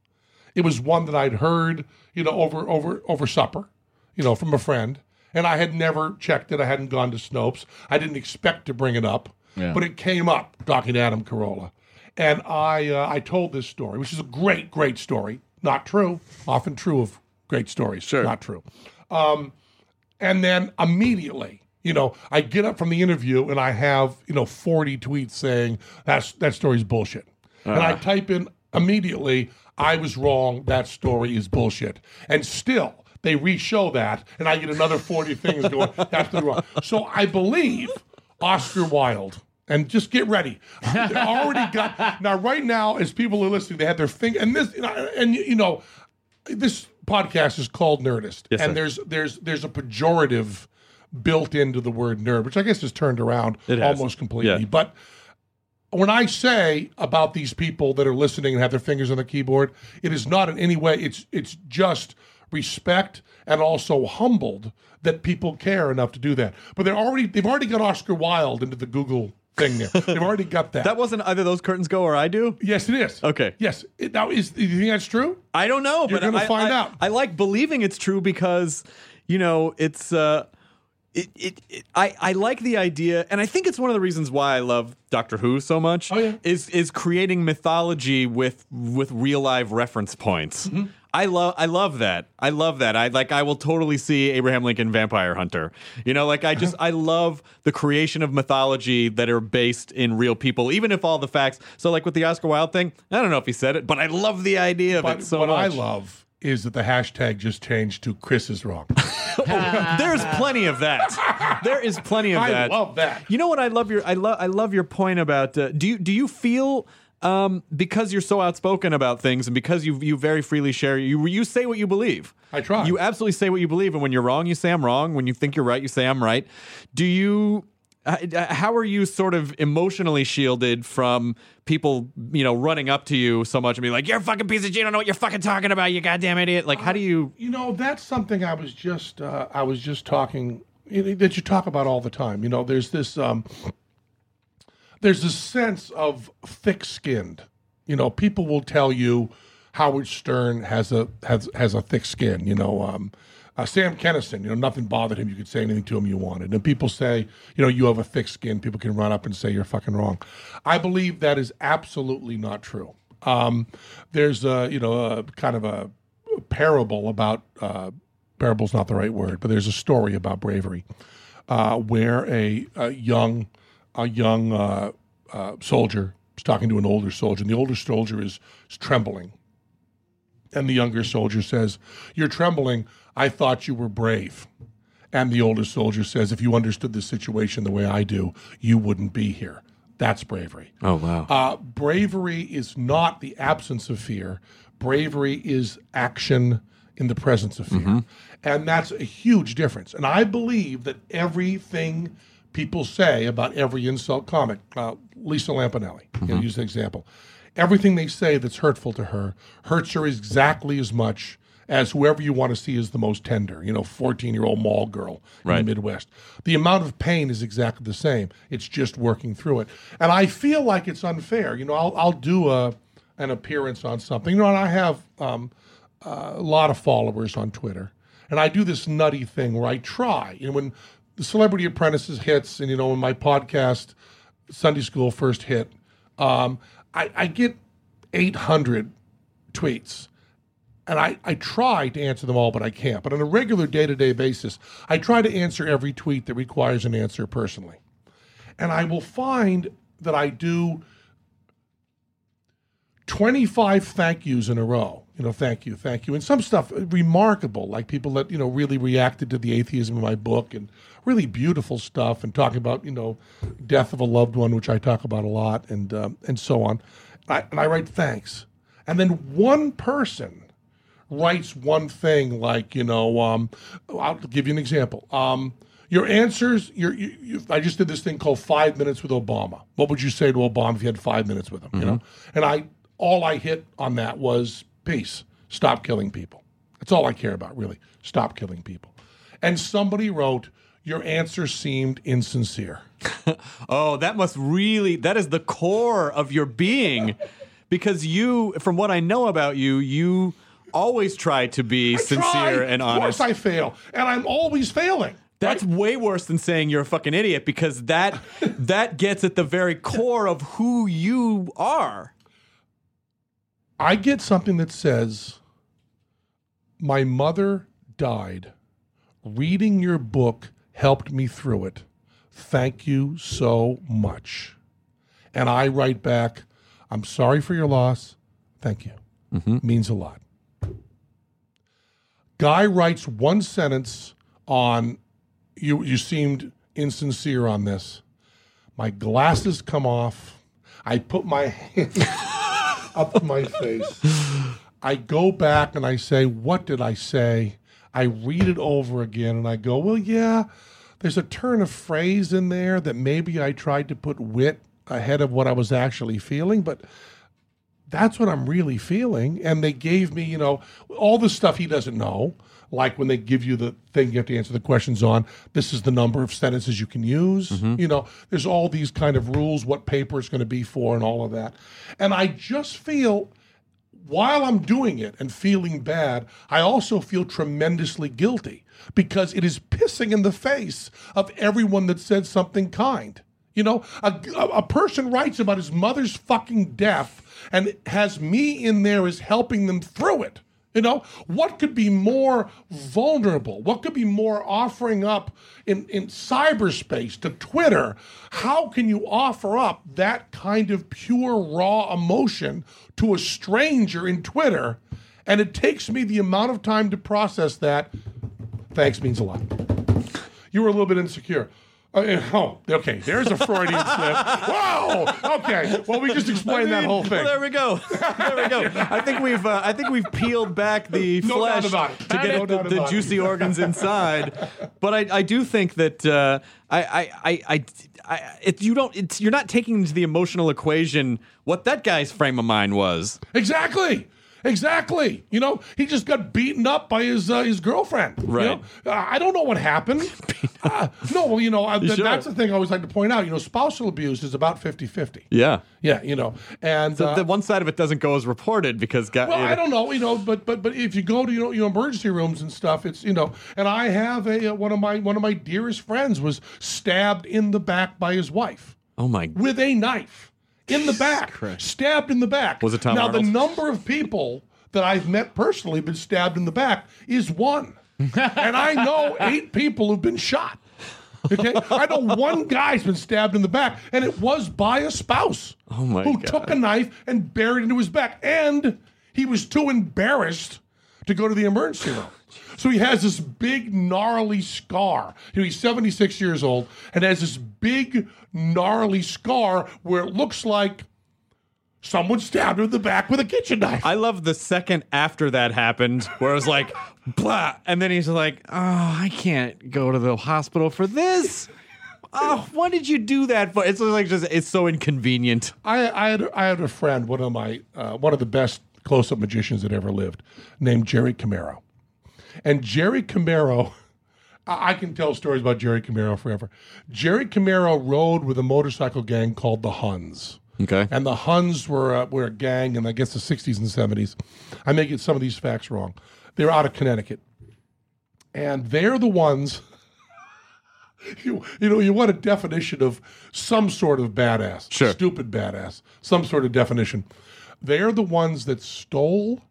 It was one that I'd heard, you know, over over over supper, you know, from a friend, and I had never checked it. I hadn't gone to Snopes. I didn't expect to bring it up, Yeah. but it came up talking to Adam Carolla, and I uh, I told this story, which is a great great story, not true, often true of great stories, Sure. not true. Um, and then immediately, You know, I get up from the interview and I have you know forty tweets saying that's that story's bullshit, and I type in immediately I was wrong. That story is bullshit, and still they re-show that, and I get another forty things going. That's the wrong. So I believe Oscar Wilde. And just get ready. They already got now. Right now, as people are listening, they have their finger and this, and you know, this podcast is called Nerdist, Yes, and sir. there's there's there's a pejorative built into the word nerd, which I guess is turned around almost completely. Yeah. But when I say about these people that are listening and have their fingers on the keyboard, it is not in any way. It's it's just respect and also humbled that people care enough to do that. But they're already they've already got Oscar Wilde into the Google thing there. They've already got that. That wasn't either those curtains go or I do. yes, it is. Okay. Yes. It, now is do you think that's true? I don't know, You're but gonna I, find I- out. I like believing it's true because, you know, it's uh, it, it, it I I like the idea, and I think it's one of the reasons why I love Doctor Who so much. Oh, yeah. is is creating mythology with with real live reference points. Mm-hmm. I love I love that. I love that. I like I will totally see Abraham Lincoln Vampire Hunter. You know, like I just I love the creation of mythology that are based in real people, even if all the facts. So like with the Oscar Wilde thing, I don't know if he said it, but I love the idea of But it so what I love is that the hashtag just changed to Chris is wrong. There's plenty of that. There is plenty of I that. I love that. You know what I love your I love I love your point about uh, do you do you feel um, because you're so outspoken about things and because you you very freely share you you say what you believe. I try. You absolutely say what you believe and when you're wrong you say I'm wrong. When you think you're right you say I'm right. Do you uh, how are you sort of emotionally shielded from people, you know, running up to you so much and be like, "You're a fucking piece of shit. You don't know what you're fucking talking about. You goddamn idiot." Like, how do you? You know, that's something I was just uh, I was just talking that you talk about all the time. You know, there's this um, there's a sense of thick-skinned. You know, people will tell you Howard Stern has a has has a thick skin. You know, um, uh, Sam Kinison. You know, nothing bothered him. You could say anything to him you wanted. And people say, you know, you have a thick skin. People can run up and say you're fucking wrong. I believe that is absolutely not true. Um, there's a you know a kind of a parable about uh, parable's not the right word, but there's a story about bravery uh, where a, a young a young uh, uh, soldier is talking to an older soldier, and the older soldier is, is trembling, and the younger soldier says, "You're trembling. I thought you were brave." And the older soldier says, "If you understood the situation the way I do, you wouldn't be here." That's bravery. Oh wow. Uh, bravery is not the absence of fear. Bravery is action in the presence of fear. And that's a huge difference. And I believe that everything people say about every insult comic, uh, Lisa Lampanelli, you know, use an example, everything they say that's hurtful to her hurts her exactly as much as whoever you want to see is the most tender, you know, 14 year old mall girl in the Midwest. The amount of pain is exactly the same. It's just working through it. And I feel like it's unfair. You know, I'll, I'll do a, an appearance on something. You know, and I have um, a lot of followers on Twitter. And I do this nutty thing where I try. You know, when the Celebrity Apprentices hits, and, you know, when my podcast, Sunday School, first hit, um, I, I get 800 tweets and I, I try to answer them all, but I can't. But on a regular day to day basis, I try to answer every tweet that requires an answer personally. And I will find that I do 25 thank yous in a row. You know, thank you, thank you. And some stuff remarkable, like people that, you know, really reacted to the atheism in my book and really beautiful stuff and talking about, you know, death of a loved one, which I talk about a lot, and, um, and so on. I, and I write thanks. And then one person writes one thing like, you know, um, I'll give you an example. Um, your answers, your, you, you, I just did this thing called Five Minutes with Obama. What would you say to Obama if you had five minutes with him? You know, and I all I hit on that was peace. Stop killing people. That's all I care about, really. Stop killing people. And somebody wrote, your answer seemed insincere. Oh, that must really that is the core of your being because you from what I know about you, you always try to be sincere Try. and Of honest. course I fail. And I'm always failing. That's way worse than saying you're a fucking idiot because that that gets at the very core of who you are. I get something that says, My mother died. Reading your book helped me through it. Thank you so much. And I write back, I'm sorry for your loss. Thank you. Mm-hmm. Means a lot. Guy writes one sentence on you you seemed insincere on this. My glasses come off. I put my hand up my face. I go back and I say, What did I say? I read it over again and I go, Well, yeah, there's a turn of phrase in there that maybe I tried to put wit ahead of what I was actually feeling, but that's what I'm really feeling. And they gave me, you know, all the stuff he doesn't know. Like when they give you the thing you have to answer the questions on, this is the number of sentences you can use. Mm-hmm. You know, there's all these kind of rules, what paper it's going to be for, and all of that. And I just feel while I'm doing it and feeling bad, I also feel tremendously guilty because it is pissing in the face of everyone that said something kind. You know, a, a, a person writes about his mother's fucking death and has me in there as helping them through it. You know, what could be more vulnerable? What could be more offering up in, in cyberspace to Twitter? How can you offer up that kind of pure, raw emotion to a stranger in Twitter? And it takes me the amount of time to process that. Thanks means a lot. You were a little bit insecure. Uh, oh, okay. There's a Freudian slip. Whoa. Okay. Well, we just explained that whole thing. Well, there we go. There we go. I think we've uh, I think we've peeled back the No flesh to get No the, the juicy organs inside. But I, I do think that uh, I, I, I, I, I it, you don't it's, you're not taking into the emotional equation what that guy's frame of mind was. Exactly. Exactly. You know, he just got beaten up by his uh, his girlfriend. you Right. know? Uh, I don't know what happened. Uh, no, well, you know, uh, th- Sure. that's the thing I always like to point out. You know, spousal abuse is about 50 50. Yeah. Yeah, you know, and uh, the one side of it doesn't go as reported because well, you know- I don't know, you know, but but but if you go to you know, you know emergency rooms and stuff, it's you know, and I have a uh, one of my one of my dearest friends was stabbed in the back by his wife Oh my with a knife in the back, stabbed in the back. Was it Tom Now Arnold? the number of people that I've met personally been stabbed in the back is one, and I know eight people who've been shot. Okay, I know one guy's been stabbed in the back, and it was by a spouse Oh my who God. took a knife and buried it into his back, and he was too embarrassed to go to the emergency room. So he has this big gnarly scar. You know, he's 76 years old and has this big gnarly scar where it looks like someone stabbed him in the back with a kitchen knife. I love the second after that happened, where it was like, blah, and then he's like, "Oh, I can't go to the hospital for this." Oh, why did you do that? for? It's like just it's so inconvenient. I, I had I had a friend, one of my uh, one of the best close up magicians that ever lived, named Jerry Camaro, and Jerry Camaro. I can tell stories about Jerry Camaro forever. Jerry Camaro rode with a motorcycle gang called the Huns. Okay. And the Huns were uh, were a gang in I guess the 60s and 70s. I may get some of these facts wrong. They're out of Connecticut, and they're the ones. You, you know, you want a definition of some sort of badass, Sure. stupid badass, some sort of definition. They're the ones that stole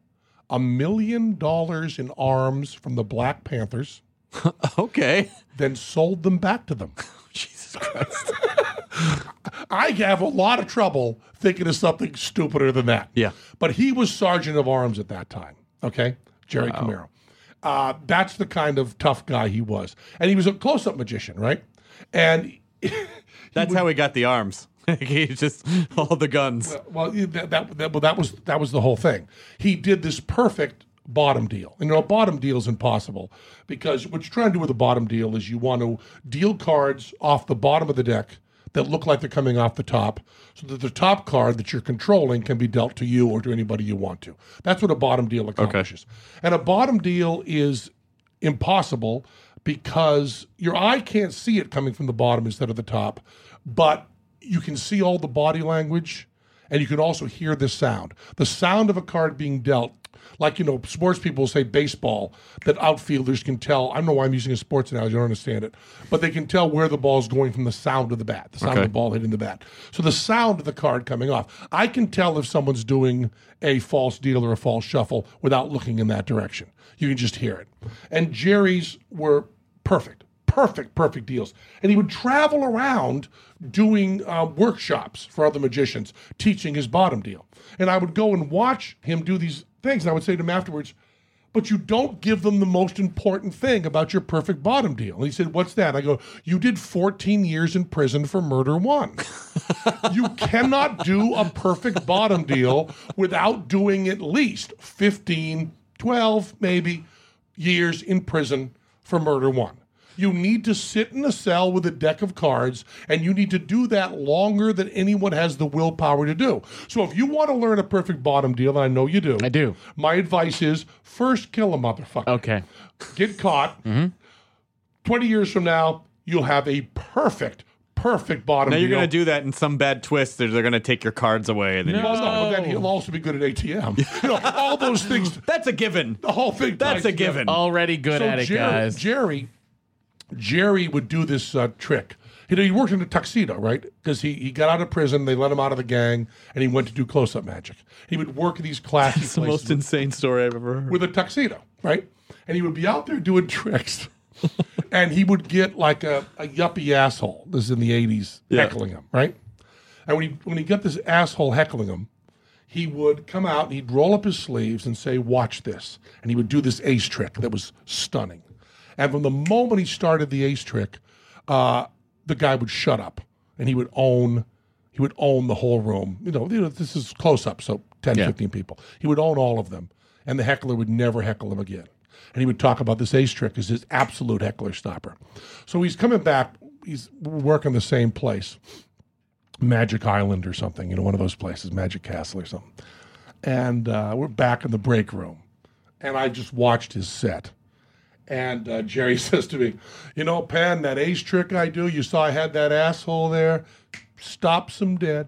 a million dollars in arms from the Black Panthers, Okay. then sold them back to them. Jesus Christ. I have a lot of trouble thinking of something stupider than that. Yeah. But he was sergeant of arms at that time. Okay. Jerry Camaro. Uh, that's the kind of tough guy he was. And he was a close up magician, right? And That's how he got the arms. he just all the guns. well, that, that, that, well, that was that was the whole thing. He did this perfect bottom deal. And you know, a bottom deal is impossible because what you're trying to do with a bottom deal is you want to deal cards off the bottom of the deck that look like they're coming off the top, so that the top card that you're controlling can be dealt to you or to anybody you want to. That's what a bottom deal accomplishes. And a bottom deal is impossible because your eye can't see it coming from the bottom instead of the top, but you can see all the body language and you can also hear the sound. The sound of a card being dealt, like you know, sports people say baseball, that outfielders can tell. I don't know why I'm using a sports analogy, I don't understand it, but they can tell where the ball is going from the sound of the bat, the sound Okay. of the ball hitting the bat. So the sound of the card coming off. I can tell if someone's doing a false deal or a false shuffle without looking in that direction. You can just hear it. And Jerry's were perfect. Perfect, perfect deals. And he would travel around doing uh, workshops for other magicians, teaching his bottom deal. And I would go and watch him do these things. And I would say to him afterwards, but you don't give them the most important thing about your perfect bottom deal. And he said, What's that? I go, You did 14 years in prison for murder one. you cannot do a perfect bottom deal without doing at least 15, 12, maybe years in prison for murder one. You need to sit in a cell with a deck of cards, and you need to do that longer than anyone has the willpower to do. So, if you want to learn a perfect bottom deal, and I know you do, I do. my advice is first kill a motherfucker. Okay. Get caught. Mm-hmm. 20 years from now, you'll have a perfect, perfect bottom Now you're going to do that in some bad twist. They're, they're going to take your cards away. And then you Well, no, but then he'll also be good at ATM. you know, all those things. That's a given. The whole thing. That's a given. Already good so at it, Jerry, guys. Jerry, Jerry would do this uh, trick. You know, he worked in a tuxedo, right? Because he, he got out of prison, they let him out of the gang, and he went to do close up magic. He would work in these classy It's the most insane story I've ever heard. with a tuxedo, right? And he would be out there doing tricks. and he would get like a, a yuppie asshole. This is in the 80s, heckling him, right? And when he when he got this asshole heckling him, he would come out and he'd roll up his sleeves and say, Watch this. And he would do this ace trick that was stunning. And from the moment he started the ace trick, uh, the guy would shut up and he would own he would own the whole room. You know, you know this is close up, so 10, Yeah. 15 people. He would own all of them. And the heckler would never heckle him again. And he would talk about this ace trick as his absolute heckler stopper. So he's coming back, he's working the same place. Magic Island or something, you know, one of those places, Magic Castle or something. And uh, we're back in the break room. And I just watched his set. And uh, Jerry says to me, You know, Penn, that ace trick I do, you saw I had that asshole there, stops him dead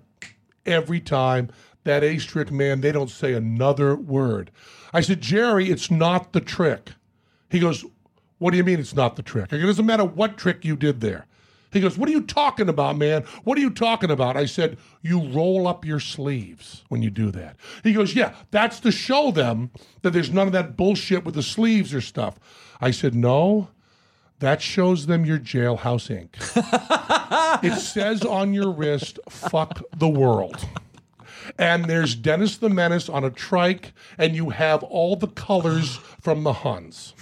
every time. That ace trick, man, they don't say another word. I said, Jerry, it's not the trick. He goes, What do you mean it's not the trick? Go, It doesn't matter what trick you did there. He goes, What are you talking about, man? What are you talking about? I said, You roll up your sleeves when you do that. He goes, Yeah, that's to show them that there's none of that bullshit with the sleeves or stuff. I said, No, that shows them your jailhouse ink. it says on your wrist, fuck the world. And there's Dennis the Menace on a trike, and you have all the colors from the Huns.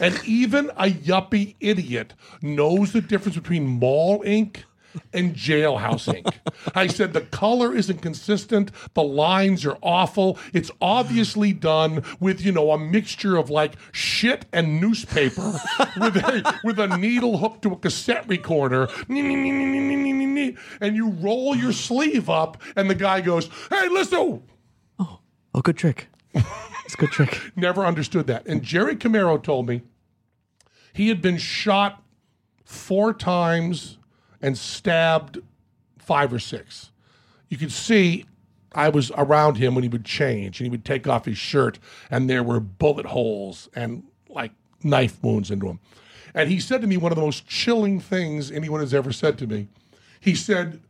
And even a yuppie idiot knows the difference between mall ink and jailhouse ink. I said the color isn't consistent, the lines are awful. It's obviously done with, you know, a mixture of like shit and newspaper with a with a needle hooked to a cassette recorder. And you roll your sleeve up and the guy goes, "Hey, listen, Oh, oh good trick. It's a good trick. Never understood that. And Jerry Camaro told me he had been shot four times and stabbed five or six. You could see I was around him when he would change and he would take off his shirt and there were bullet holes and like knife wounds into him. And he said to me one of the most chilling things anyone has ever said to me. He said,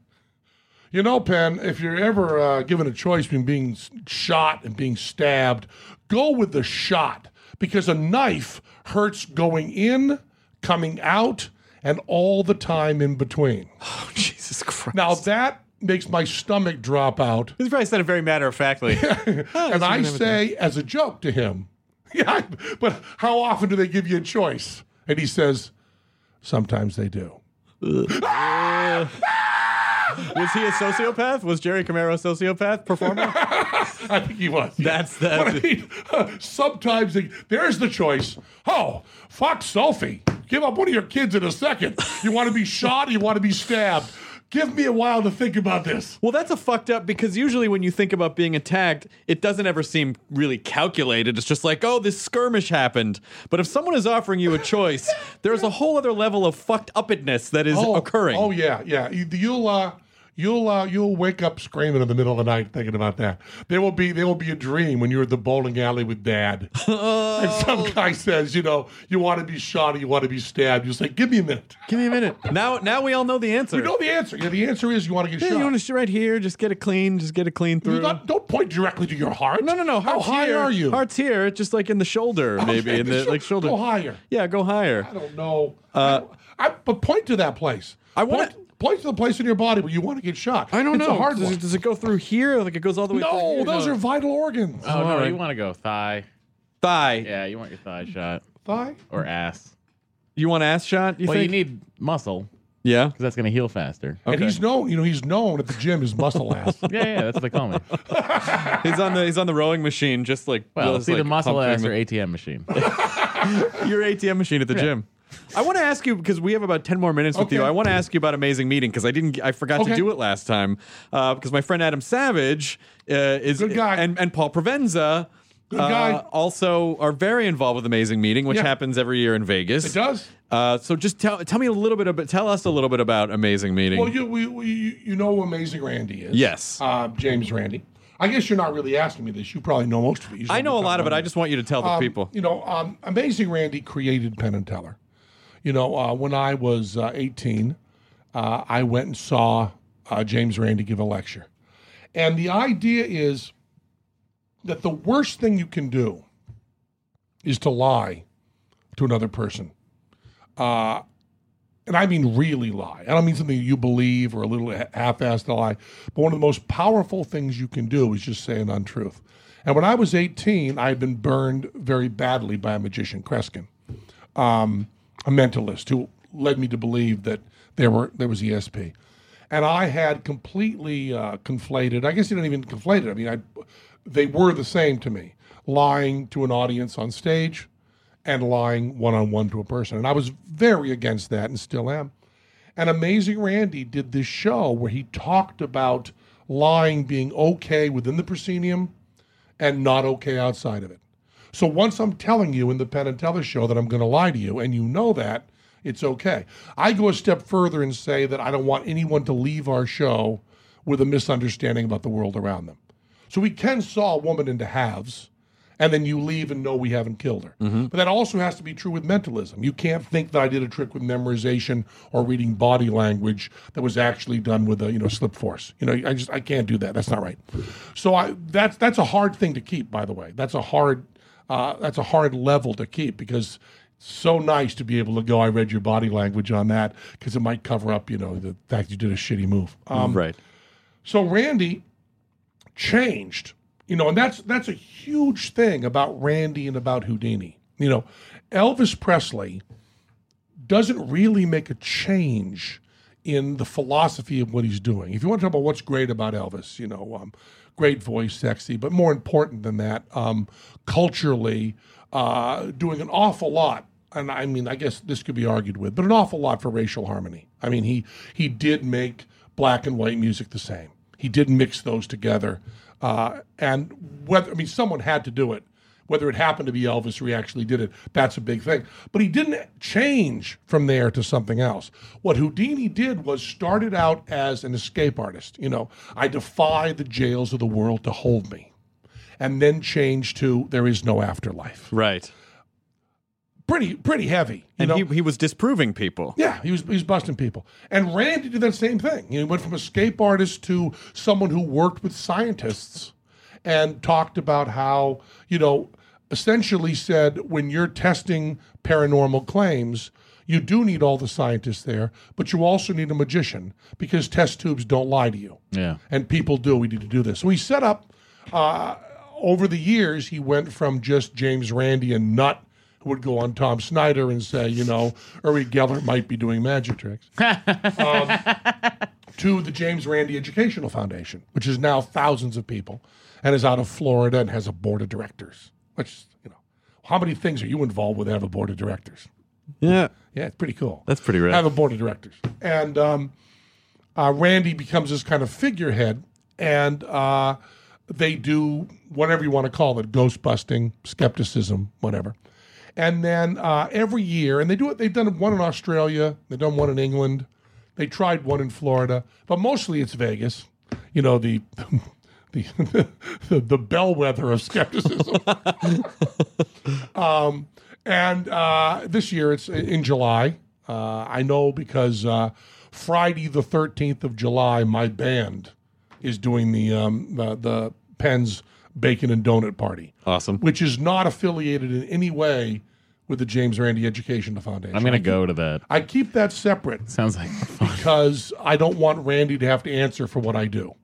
you know, Penn, if you're ever uh, given a choice between being shot and being stabbed, go with the shot because a knife hurts going in, coming out, and all the time in between. Oh, Jesus Christ. Now that makes my stomach drop out, He's probably said it very matter of factly. and I say as a joke to him, "Yeah, but how often do they give you a choice?" And he says, "Sometimes they do." Was he a sociopath? Was Jerry Camaro a sociopath performer? I think he was. That's the- But I mean, sometimes they, there's the choice. Oh, fuck Sophie. Give up one of your kids in a second. You want to be shot or you want to be stabbed? Give me a while to think about this. Well, that's a fucked up because usually when you think about being attacked, it doesn't ever seem really calculated. It's just like, oh, this skirmish happened. But if someone is offering you a choice, there's a whole other level of fucked upness that is occurring. Oh yeah, yeah. You, you'll uh, You'll uh, you'll wake up screaming in the middle of the night thinking about that. There will be there will be a dream when you're at the bowling alley with dad, and some guy says, you know, you want to be shot or you want to be stabbed. You say, give me a minute. Give me a minute. Now, now we all know the answer. You know the answer. Yeah, the answer is you want to get Yeah, shot. you want to sit right here, just get it clean, just get it clean through. not- don't point directly to your heart. no, no, no. How high here. are you? Heart's here, just like in the shoulder, maybe Okay, in the the like shoulder. Go higher. Yeah, go higher. I don't know. I, I, but point to that place. I wanna- point, point to the place in your body where you want to get shot. I don't it's know. A hard does, one. It, does it go through here? Like it goes all the way through no, here? those are vital organs. Oh, no, Alright. you want to go thigh. thigh. Yeah, you want your thigh shot Thigh. or ass. You want ass shot? You well, think? you need muscle yeah. because that's going to heal faster. And he's known, you know, he's known at the gym as muscle ass. Yeah, yeah, that's what they call me. He's on the he's on the rowing machine, just like Well, just it's either like muscle ass or ATM machine. your ATM machine at the gym. I want to ask you because we have about ten more minutes with you. I want to ask you about Amazing Meeting because I didn't, I forgot to do it last time uh, because my friend Adam Savage uh, is Good guy. and and Paul Provenza. Good uh, also are very involved with Amazing Meeting, which Yeah. happens every year in Vegas. It does. Uh, so just tell tell me a little bit about tell us a little bit about Amazing Meeting. Well, you we, we, you know who Amazing Randi is. Yes. Uh, James Randi. I guess you're not really asking me this. You probably know most of it. You I know a lot of it. I just want you to tell the Um, people. You know, um, Amazing Randi created Penn and Teller. You know, uh, when I was uh, 18, uh, I went and saw uh, James Randi give a lecture. And the idea is that the worst thing you can do is to lie to another person. Uh, and I mean really lie. I don't mean something you believe or a little half-assed lie. But one of the most powerful things you can do is just say an untruth. And when I was 18, I had been burned very badly by a magician, Kreskin, um, a mentalist who led me to believe that there were there was ESP, and I had completely uh, conflated. I guess you didn't even conflate it. I mean, I they were the same to me, lying to an audience on stage and lying one on one to a person. And I was very against that and still am. And Amazing Randi did this show where he talked about lying being okay within the proscenium and not okay outside of it. So once I'm telling you in the Penn and Teller show that I'm going to lie to you and you know that, it's okay. I go a step further and say that I don't want anyone to leave our show with a misunderstanding about the world around them. So we can saw a woman into halves and then you leave and know we haven't killed her. Mm-hmm. But that also has to be true with mentalism. You can't think that I did a trick with memorization or reading body language that was actually done with a you know slip force. You know, I just I can't do that. That's not right. So I that's that's a hard thing to keep. By the way, that's a hard uh, that's a hard level to keep because it's so nice to be able to go. I read your body language on that because it might cover up you know the fact you did a shitty move. Um, right. so Randi changed, you know, and that's that's a huge thing about Randi and about Houdini. You know, Elvis Presley doesn't really make a change in the philosophy of what he's doing. If you want to talk about what's great about Elvis, you know, um, great voice, sexy, but more important than that, um, culturally, uh, doing an awful lot. And I mean, I guess this could be argued with, but an awful lot for racial harmony. I mean, he he did make black and white music the same. He did mix those together, uh, and whether I mean, someone had to do it. Whether it happened to be Elvis or he actually did it, that's a big thing. But he didn't change from there to something else. What Houdini did was started out as an escape artist. You know, I defy the jails of the world to hold me, and then changed to there is no afterlife. Right. Pretty, pretty heavy. You And know? he, he was disproving people. Yeah, he was he was busting people. And Randi did that same thing. He went from escape artist to someone who worked with scientists and talked about how, you know, essentially said when you're testing paranormal claims, you do need all the scientists there, but you also need a magician because test tubes don't lie to you. Yeah. And people do. We need to do this. So he set up uh, over the years, he went from just James Randi and Nut, who would go on Tom Snyder and say, you know, Uri Geller might be doing magic tricks, um, to the James Randi Educational Foundation, which is now thousands of people and is out of Florida and has a board of directors. Which, you know, how many things are you involved with that have a board of directors? Yeah. Yeah, it's pretty cool. That's pretty rad. Have a board of directors, and um, uh, Randi becomes this kind of figurehead, and uh, they do whatever you want to call it: ghost busting, skepticism, whatever. And then uh, every year, and they do it. They've done one in Australia. They've done one in England. They tried one in Florida, but mostly it's Vegas. You know the the the, the bellwether of skepticism. um, and uh, this year it's in July. Uh, I know because uh, Friday the thirteenth of July, my band is doing the um, the, the Penn's Bacon and Donut Party, Awesome. which is not affiliated in any way with the James Randi Education Foundation. I'm gonna go to that. I keep that separate Sounds like fun. because I don't want Randi to have to answer for what I do.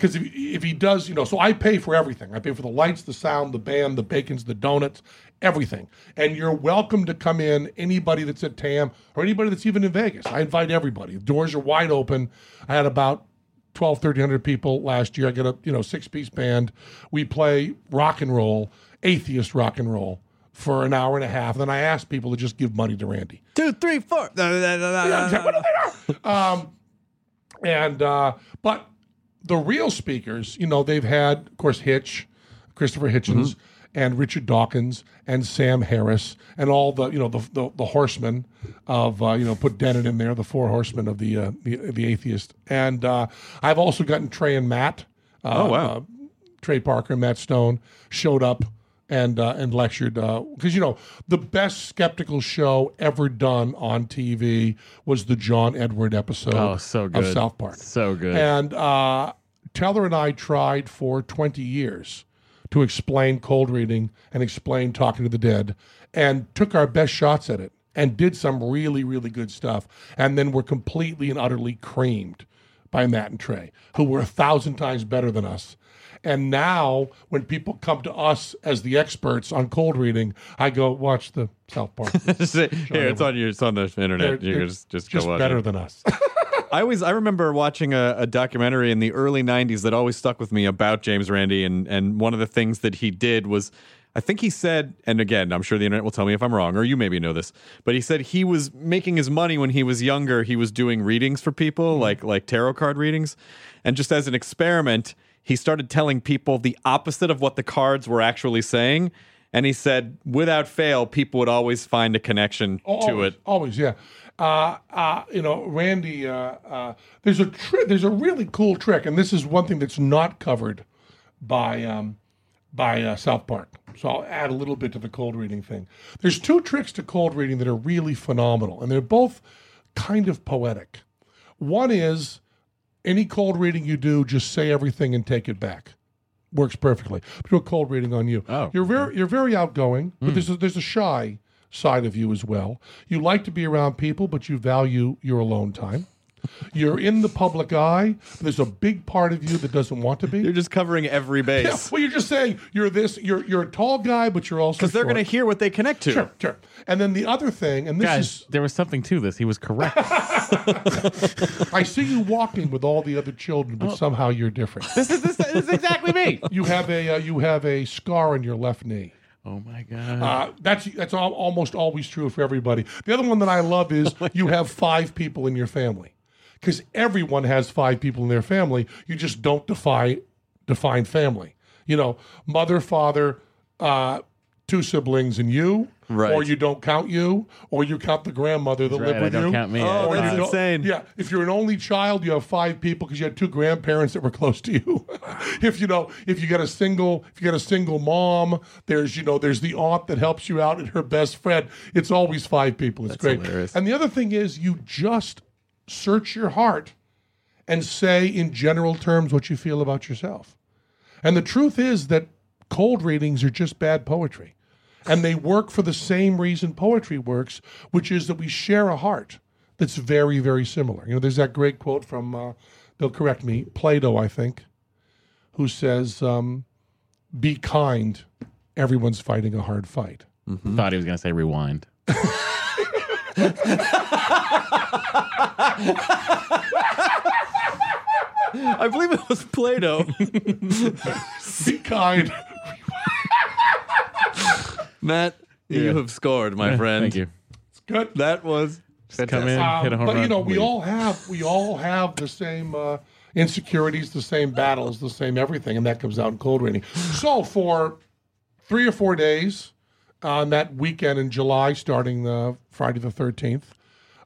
Because if, if he does, you know, so I pay for everything. I pay for the lights, the sound, the band, the bacons, the donuts, everything. And you're welcome to come in, anybody that's at TAM or anybody that's even in Vegas. I invite everybody. The doors are wide open. I had about 12, 1300 people last year. I got a, you know, six piece band. We play rock and roll, atheist rock and roll for an hour and a half. Then I ask people to just give money to Randi. Two, three, four. um, and uh, but the real speakers, you know, they've had, of course, Hitch, Christopher Hitchens, and Richard Dawkins, and Sam Harris, and all the you know the the, the horsemen of uh, you know put Dennett in there, the four horsemen of the uh, the, the atheist, and uh, I've also gotten Trey and Matt. Uh, Oh, wow. uh, Trey Parker and Matt Stone showed up and uh, and lectured because you know the best skeptical show ever done on TV was the John Edward episode Oh, so of good. South Park. So good. And uh, Teller and I tried for 20 years to explain cold reading and explain talking to the dead and took our best shots at it and did some really, really good stuff. And then were completely and utterly creamed by Matt and Trey, who were a thousand times better than us. And now, when people come to us as the experts on cold reading, I go watch the South Park. Here, it's on your, it's on the internet. They're- you just, just, just go watch better it. than us. I always I remember watching a, a documentary in the early '90s that always stuck with me about James Randi, and and one of the things that he did was. I think he said, and again, I'm sure the internet will tell me if I'm wrong, or you maybe know this, but he said he was making his money when he was younger. He was doing readings for people, mm-hmm. like like tarot card readings, and just as an experiment, he started telling people the opposite of what the cards were actually saying. And he said, without fail, people would always find a connection to it. Always, yeah. Uh, uh, you know, Randi. Uh, uh, there's a trick. There's a really cool trick, and this is one thing that's not covered by um, by uh, South Park. So I'll add a little bit to the cold reading thing. There's two tricks to cold reading that are really phenomenal, and they're both kind of poetic. One is any cold reading you do, just say everything and take it back. Works perfectly. Do a cold reading on you. Oh, you're very you're very outgoing, but hmm. there's a, there's a shy side of you as well. You like to be around people, but you value your alone time. You're in the public eye. But there's a big part of you that doesn't want to be. You're just covering every Yeah, base. well, you're just saying you're this. You're you're a tall guy, but you're also Because they're going to hear what they connect to. Sure, sure. And then the other thing, and this Guys, is, there was something to this. He was correct. I see you walking with all the other children, Oh. but somehow you're different. this is this, this is exactly me. You have a uh, you have a scar on your left knee. Oh my god. Uh, that's that's al- almost always true for everybody. The other one that I love is you have five people in your family, because everyone has five people in their family. You just don't define define family. You know, mother, father, uh, two siblings, and you. Right. Or you don't count you, or you count the grandmother that That's lived right, I with don't you. count me. Oh, Or you that's insane. Yeah, if you're an only child, you have five people because you had two grandparents that were close to you. if you know, if you got a single, if you got a single mom, there's you know, there's the aunt that helps you out and her best friend. It's always five people. It's great. hilarious. And the other thing is, you just search your heart and say in general terms what you feel about yourself. And the truth is that cold readings are just bad poetry. And they work for the same reason poetry works, which is that we share a heart that's very, very similar. You know, there's that great quote from, uh, they'll correct me, Plato, I think, who says, um, Be kind, everyone's fighting a hard fight. Thought he was gonna say rewind. I believe it was Plato. Be kind. Matt, you have scored, my friend. Thank you. Good. That was Come in, Um, hit a home but run. you know, we leave. all have we all have the same uh, insecurities, the same battles, the same everything, and that comes out in cold reading. So for three or four days on that weekend in July, starting the Friday the thirteenth,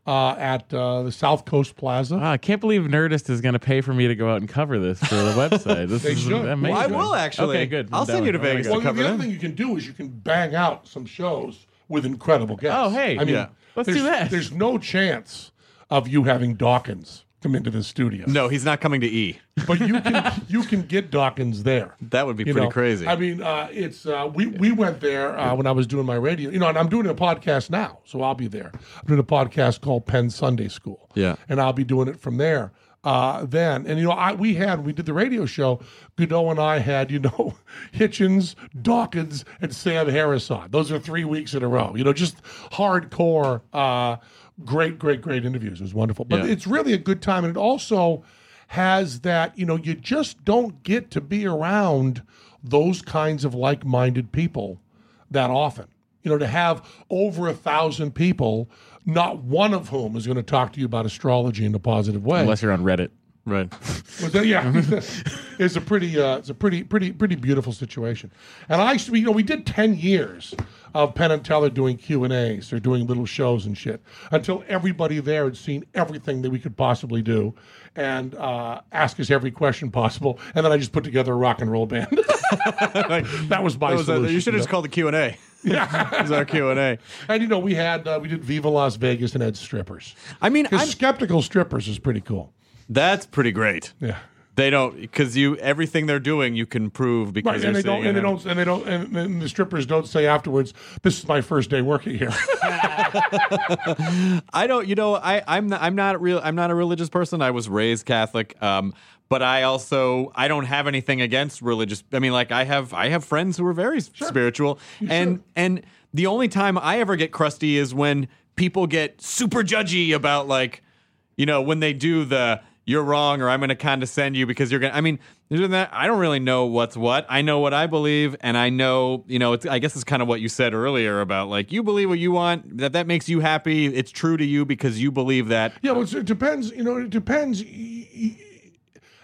uh, at uh, the South Coast Plaza. Wow, I can't believe Nerdist is going to pay for me to go out and cover this for the website. This They is should. amazing. Well, I will actually. Okay, good. I'll send you to Vegas go. to well, cover the other them. thing you can do is you can bang out some shows with incredible guests. Oh, hey. I mean, Yeah. Let's do that. There's no chance of you having Dawkins come into the studio. No, he's not coming to E. but you can you can get Dawkins there. That would be You pretty know, crazy. I mean, uh, it's uh, we we went there uh, when I was doing my radio. You know, and I'm doing a podcast now, so I'll be there. I'm doing a podcast called Penn Sunday School. Yeah. and I'll be doing it from there. Uh, then and you know, I we had we did the radio show. Goudeau and I had you know Hitchens, Dawkins, and Sam Harris on. Those are three weeks in a row. You know, just hardcore. Great, great, great interviews. It was wonderful. But Yeah. it's really a good time, and it also has that you know you just don't get to be around those kinds of like-minded people that often you know to have over a thousand people not one of whom is going to talk to you about astrology in a positive way Unless you're on Reddit. right. was that, yeah, it's a pretty, uh, it's a pretty, pretty, pretty beautiful situation. And I, used to be- you know, we did ten years of Penn and Teller doing Q and A's or doing little shows and shit until everybody there had seen everything that we could possibly do and uh, ask us every question possible. And then I just put together a rock and roll band. that was my That was a- solution. you should have just called the Q and A. Yeah, it was our Q and A. And you know, we had uh, we did Viva Las Vegas and had strippers. I mean, skeptical strippers is pretty cool. that's pretty great. Yeah. They don't because you everything they're doing you can prove because Right, and they don't, and they don't, and they don't, and, and the strippers don't say afterwards, "This is my first day working here." I don't. You know, I I'm not, I'm not real. I'm not a religious person. I was raised Catholic. Um, but I also I don't have anything against religious. I mean, like I have I have friends who are very spiritual, and and the only time I ever get crusty is when people get super judgy about like, you know, when they do the you're wrong or I'm going to condescend you because you're going. to I mean, that, I don't really know what's what. I know what I believe, and I know, you know. I guess it's kind of what you said earlier about like you believe what you want. That that makes you happy. It's true to you because you believe that. yeah, well, it depends. You know, it depends.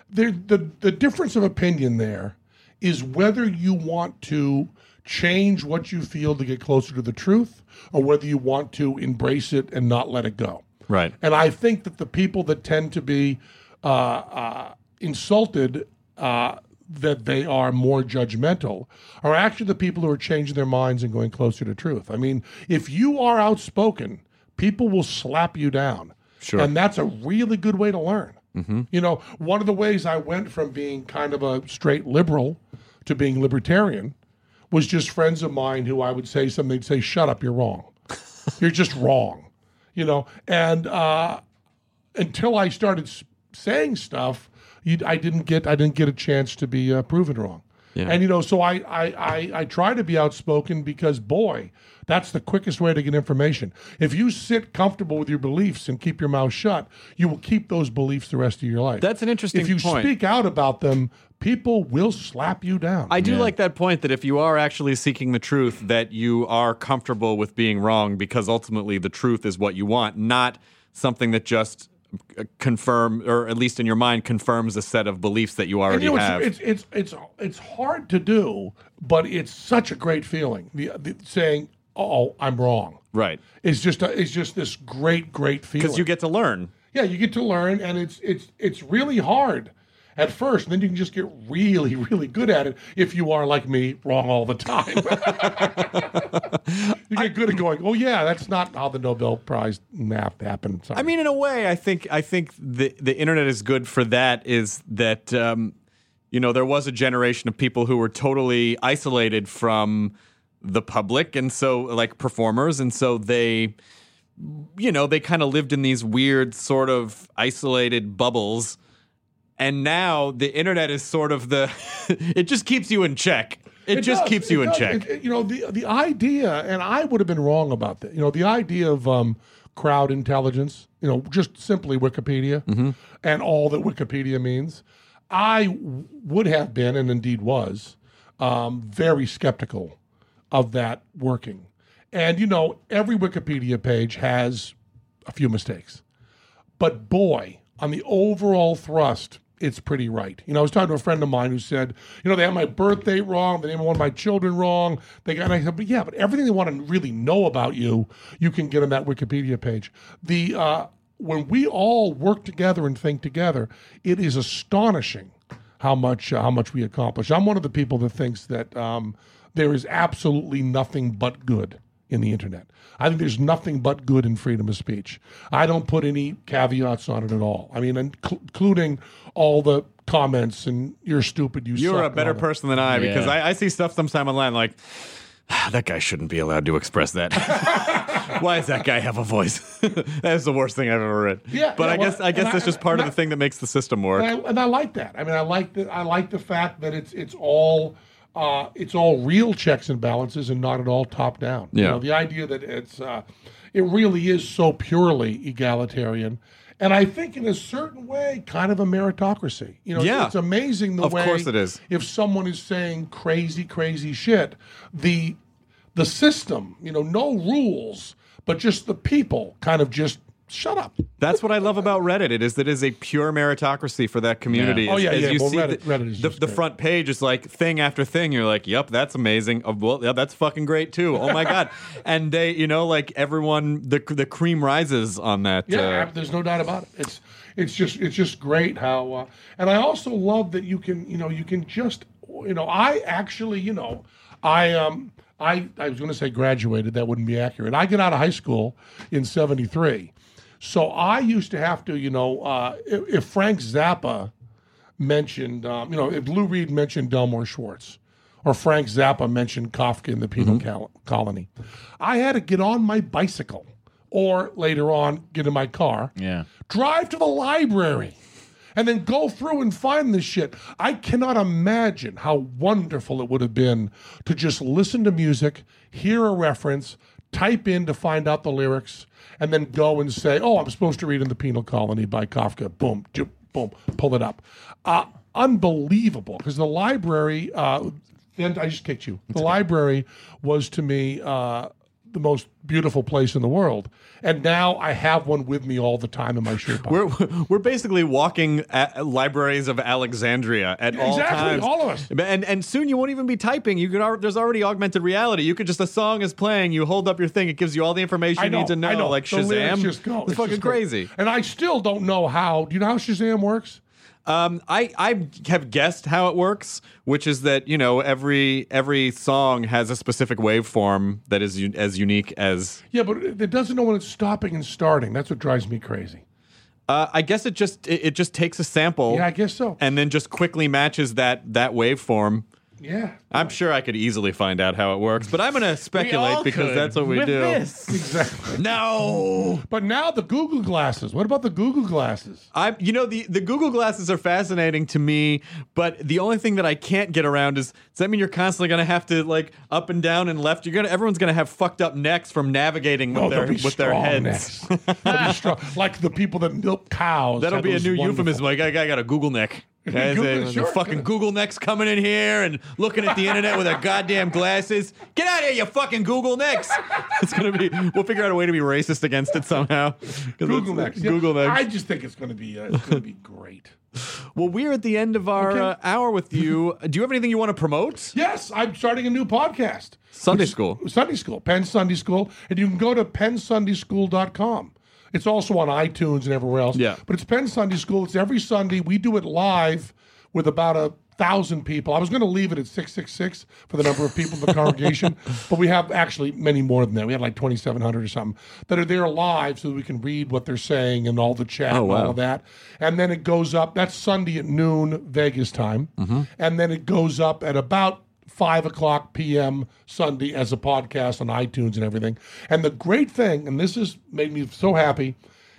There, the the difference of opinion there is whether you want to change what you feel to get closer to the truth, or whether you want to embrace it and not let it go. Right. And I think that the people that tend to be uh, uh, insulted uh, that they are more judgmental are actually the people who are changing their minds and going closer to truth. I mean, if you are outspoken, people will slap you down. Sure. And that's a really good way to learn. You know, one of the ways I went from being kind of a straight liberal to being libertarian was just friends of mine who I would say something, they'd say, shut up, you're wrong. You're just wrong. You know, and uh, until I started s- saying stuff, you, I didn't get I didn't get a chance to be uh, proven wrong. And you know, so I, I I I try to be outspoken because boy, that's the quickest way to get information. If you sit comfortable with your beliefs and keep your mouth shut, you will keep those beliefs the rest of your life. That's an interesting point. If you point. speak out about them, people will slap you down. I do like that point that if you are actually seeking the truth, that you are comfortable with being wrong because ultimately the truth is what you want, not something that just uh, confirm or at least in your mind confirms a set of beliefs that you And already you know, have. it's, it's it's it's it's hard to do, but it's such a great feeling. The, the saying, "Oh, I'm wrong." right. It's just a, it's just this great great feeling. Because you get to learn. yeah, you get to learn, and it's it's it's really hard at first, and then you can just get really really good at it if you are like me, wrong all the time. you get good at going, "Oh yeah, that's not how the Nobel Prize math happened." Sorry. I mean, in a way, I think I think the the internet is good for that. Is that um, you know there was a generation of people who were totally isolated from the public, and so like performers, and so they, you know, they kind of lived in these weird sort of isolated bubbles. And now the internet is sort of the, it just keeps you in check. It, just does, keeps it you in does. check. It- it- you know, the the idea, and I would have been wrong about that. You know, the idea of um, crowd intelligence. You know, just simply Wikipedia Mm-hmm. and all that Wikipedia means. I w- would have been, and indeed was, um, very skeptical of that working. And you know, every Wikipedia page has a few mistakes, but boy, on the overall thrust, it's pretty right. You know, I was talking to a friend of mine who said, you know, they had my birthday wrong, they named one of my children wrong. They got, and I said, but yeah, but everything they want to really know about you, you can get on that Wikipedia page. The uh, when we all work together and think together, it is astonishing how much uh, how much we accomplish. I'm one of the people that thinks that um, there is absolutely nothing but good in the internet. I think there's nothing but good in freedom of speech. I don't put any caveats on it at all. I mean, inc- including all the comments and you're stupid. You You're suck a better person than I because I, I see stuff sometime online like "Ah, that guy shouldn't be allowed to express that. Why does that guy have a voice? that is the worst thing I've ever read. Yeah, but yeah, I guess well, I guess that's I- just part of I- the thing that makes the system work. and I, and I like that. I mean, I like the I like the fact that it's it's all uh, it's all real checks and balances and not at all top down. You Yeah. know, the idea that it's uh, it really is so purely egalitarian. And I think, in a certain way, kind of a meritocracy. You know, Yeah. it's amazing the Of way. course it is. If someone is saying crazy, crazy shit, the the system, you know, no rules, but just the people, kind of just shut up. That's what I love about Reddit. It is that it is a pure meritocracy for that community. Yeah. Oh, As- yeah, yeah. You Well, see Reddit- the, Reddit is the, just the front page is like thing after thing. You're like, yep, that's amazing. Oh, well, yeah, that's fucking great too. Oh my god. and they, you know, like everyone, the the cream rises on that. Yeah, uh, there's no doubt about it. It's it's just it's just great how, uh, and I also love that you can you know you can just you know I actually you know I um I I was going to say graduated that wouldn't be accurate. I get out of high school in '73, so I used to have to you know uh, if, if Frank Zappa mentioned um, you know if Lou Reed mentioned Delmore Schwartz. Or Frank Zappa mentioned Kafka in the Penal Col- Colony. I had to get on my bicycle, or later on get in my car, Yeah. drive to the library and then go through and find this shit. I cannot imagine how wonderful it would have been to just listen to music, hear a reference, type in to find out the lyrics, and then go and say, "Oh, I'm supposed to read in the Penal Colony by Kafka." Boom, ju- boom, pull it up. Uh, unbelievable, because the library. Uh, then I just kicked you. The library was to me. Uh, the most beautiful place in the world. And now I have one with me all the time in my shirt pocket. We're we're basically walking at libraries of Alexandria at all Exactly, times. all of us. And and soon you won't even be typing. You could al- there's already augmented reality. You could just a song is playing. You hold up your thing. It gives you all the information I you need to know. I know. Like The Shazam. just go. It's, fucking just great. crazy. And I still don't know how. Do you know how Shazam works? Um, I I have guessed how it works, which is that you know every every song has a specific waveform that is u- as unique as. Yeah, but it doesn't know when it's stopping and starting. That's what drives me crazy. Uh, I guess it just it, it just takes a sample. Yeah, I guess so. And then just quickly matches that that waveform. Yeah, I'm sure I could easily find out how it works, but I'm going to speculate because could that's what we with do. this. exactly. No. But now the Google glasses. What about the Google glasses? I you know the the Google glasses are fascinating to me, but the only thing that I can't get around is does that mean you're constantly going to have to like up and down and left? You're going to everyone's going to have fucked up necks from navigating with Oh, their they'll be with their strong heads. necks. They'll be strong. Like the people that milk cows. That'll have be a those new wonderful- euphemism. Like I, I got a Google neck. Guys, Google- sure, fucking. Google necks coming in here and looking at the internet with their goddamn glasses. Get out of here, you fucking Google necks. It's gonna be. We'll figure out a way to be racist against it somehow. Google necks. Yeah, Google necks. I just think it's going to be. Uh, it's to be great. Well, we're at the end of our Okay. uh, hour with you. Do you have anything you want to promote? Yes, I'm starting a new podcast. Sunday School. Sunday School, Penn Sunday School, and you can go to pennsundayschool.com. It's also on iTunes and everywhere else. Yeah. But it's Penn Sunday School. It's every Sunday. We do it live with about a thousand people. I was going to leave it at 666 for the number of people in the congregation, but we have actually many more than that. We have like 2,700 or something that are there live so that we can read what they're saying and all the chat Oh, and wow. all of that. And then it goes up, that's Sunday at noon, Vegas time. Mm-hmm. And then it goes up at about 5 o'clock p.m. Sunday as a podcast on iTunes and everything. And the great thing, and this has made me so happy,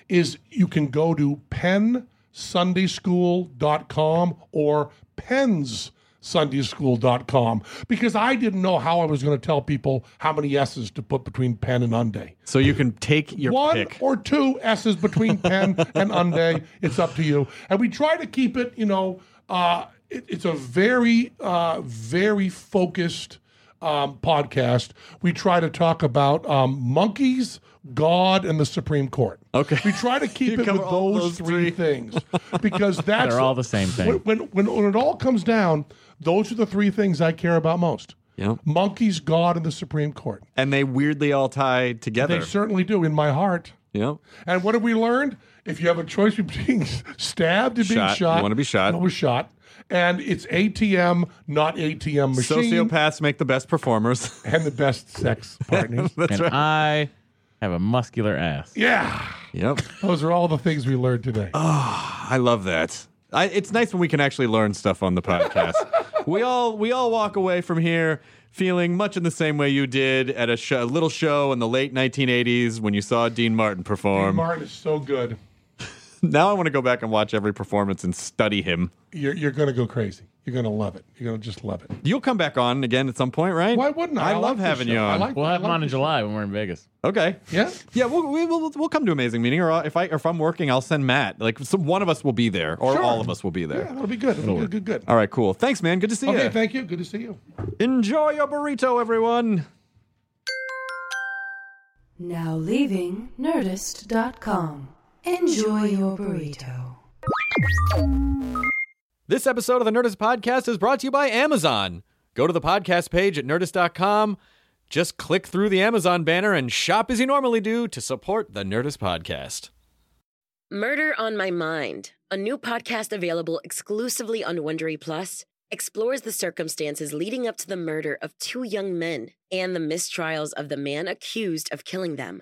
is you can go to pennsundayschool.com or pennsundayschool.com because I didn't know how I was going to tell people how many S's to put between pen and unday. So you can take your One pick. or two S's between pen and unday. It's up to you. And we try to keep it, you know, uh, it, it's a very, uh, very focused um, podcast, we try to talk about um, monkeys, God, and the Supreme Court. Okay. We try to keep it with those, those three, three. things because that's They're all the same thing. When, when when when it all comes down, those are the three things I care about most: Yep. monkeys, God, and the Supreme Court. And they weirdly all tie together. They certainly do in my heart. Yep. And what have we learned? If you have a choice between being stabbed and being Shot. shot, You wanna be shot. I was shot. And it's ATM, not ATM machine, Sociopaths make the best performers. and the best sex partners. That's and right. I have a muscular ass. yeah, Yep. those are all the things we learned today. Ah, I love that. I, it's nice when we can actually learn stuff on the podcast. we all we all walk away from here feeling much in the same way you did at a, show, a little show in the late 1980s when you saw Dean Martin perform. Dean Martin is so good. Now I want to go back and watch every performance and study him. You're, you're going to go crazy. You're going to love it. You're going to just love it. You'll come back on again at some point, right? Why wouldn't I? I, I love like having you on. like- We'll have I him on in July when we're in Vegas. okay. Yeah. Yeah, we'll, we will we'll come to amazing meeting, or if I if I'm working, I'll send Matt. Like some, one of us will be there, or Sure. all of us will be there. Yeah, that'll be good. That'll be good, good, good. All right, cool. Thanks, man. Good to see Okay, you. Okay. Thank you. Good to see you. Enjoy your burrito, everyone. Now leaving Nerdist.com. Enjoy your burrito. This episode of the Nerdist Podcast is brought to you by Amazon. Go to the podcast page at nerdist.com. Just click through the Amazon banner and shop as you normally do to support the Nerdist Podcast. Murder on My Mind, a new podcast available exclusively on Wondery Plus, explores the circumstances leading up to the murder of two young men and the mistrials of the man accused of killing them.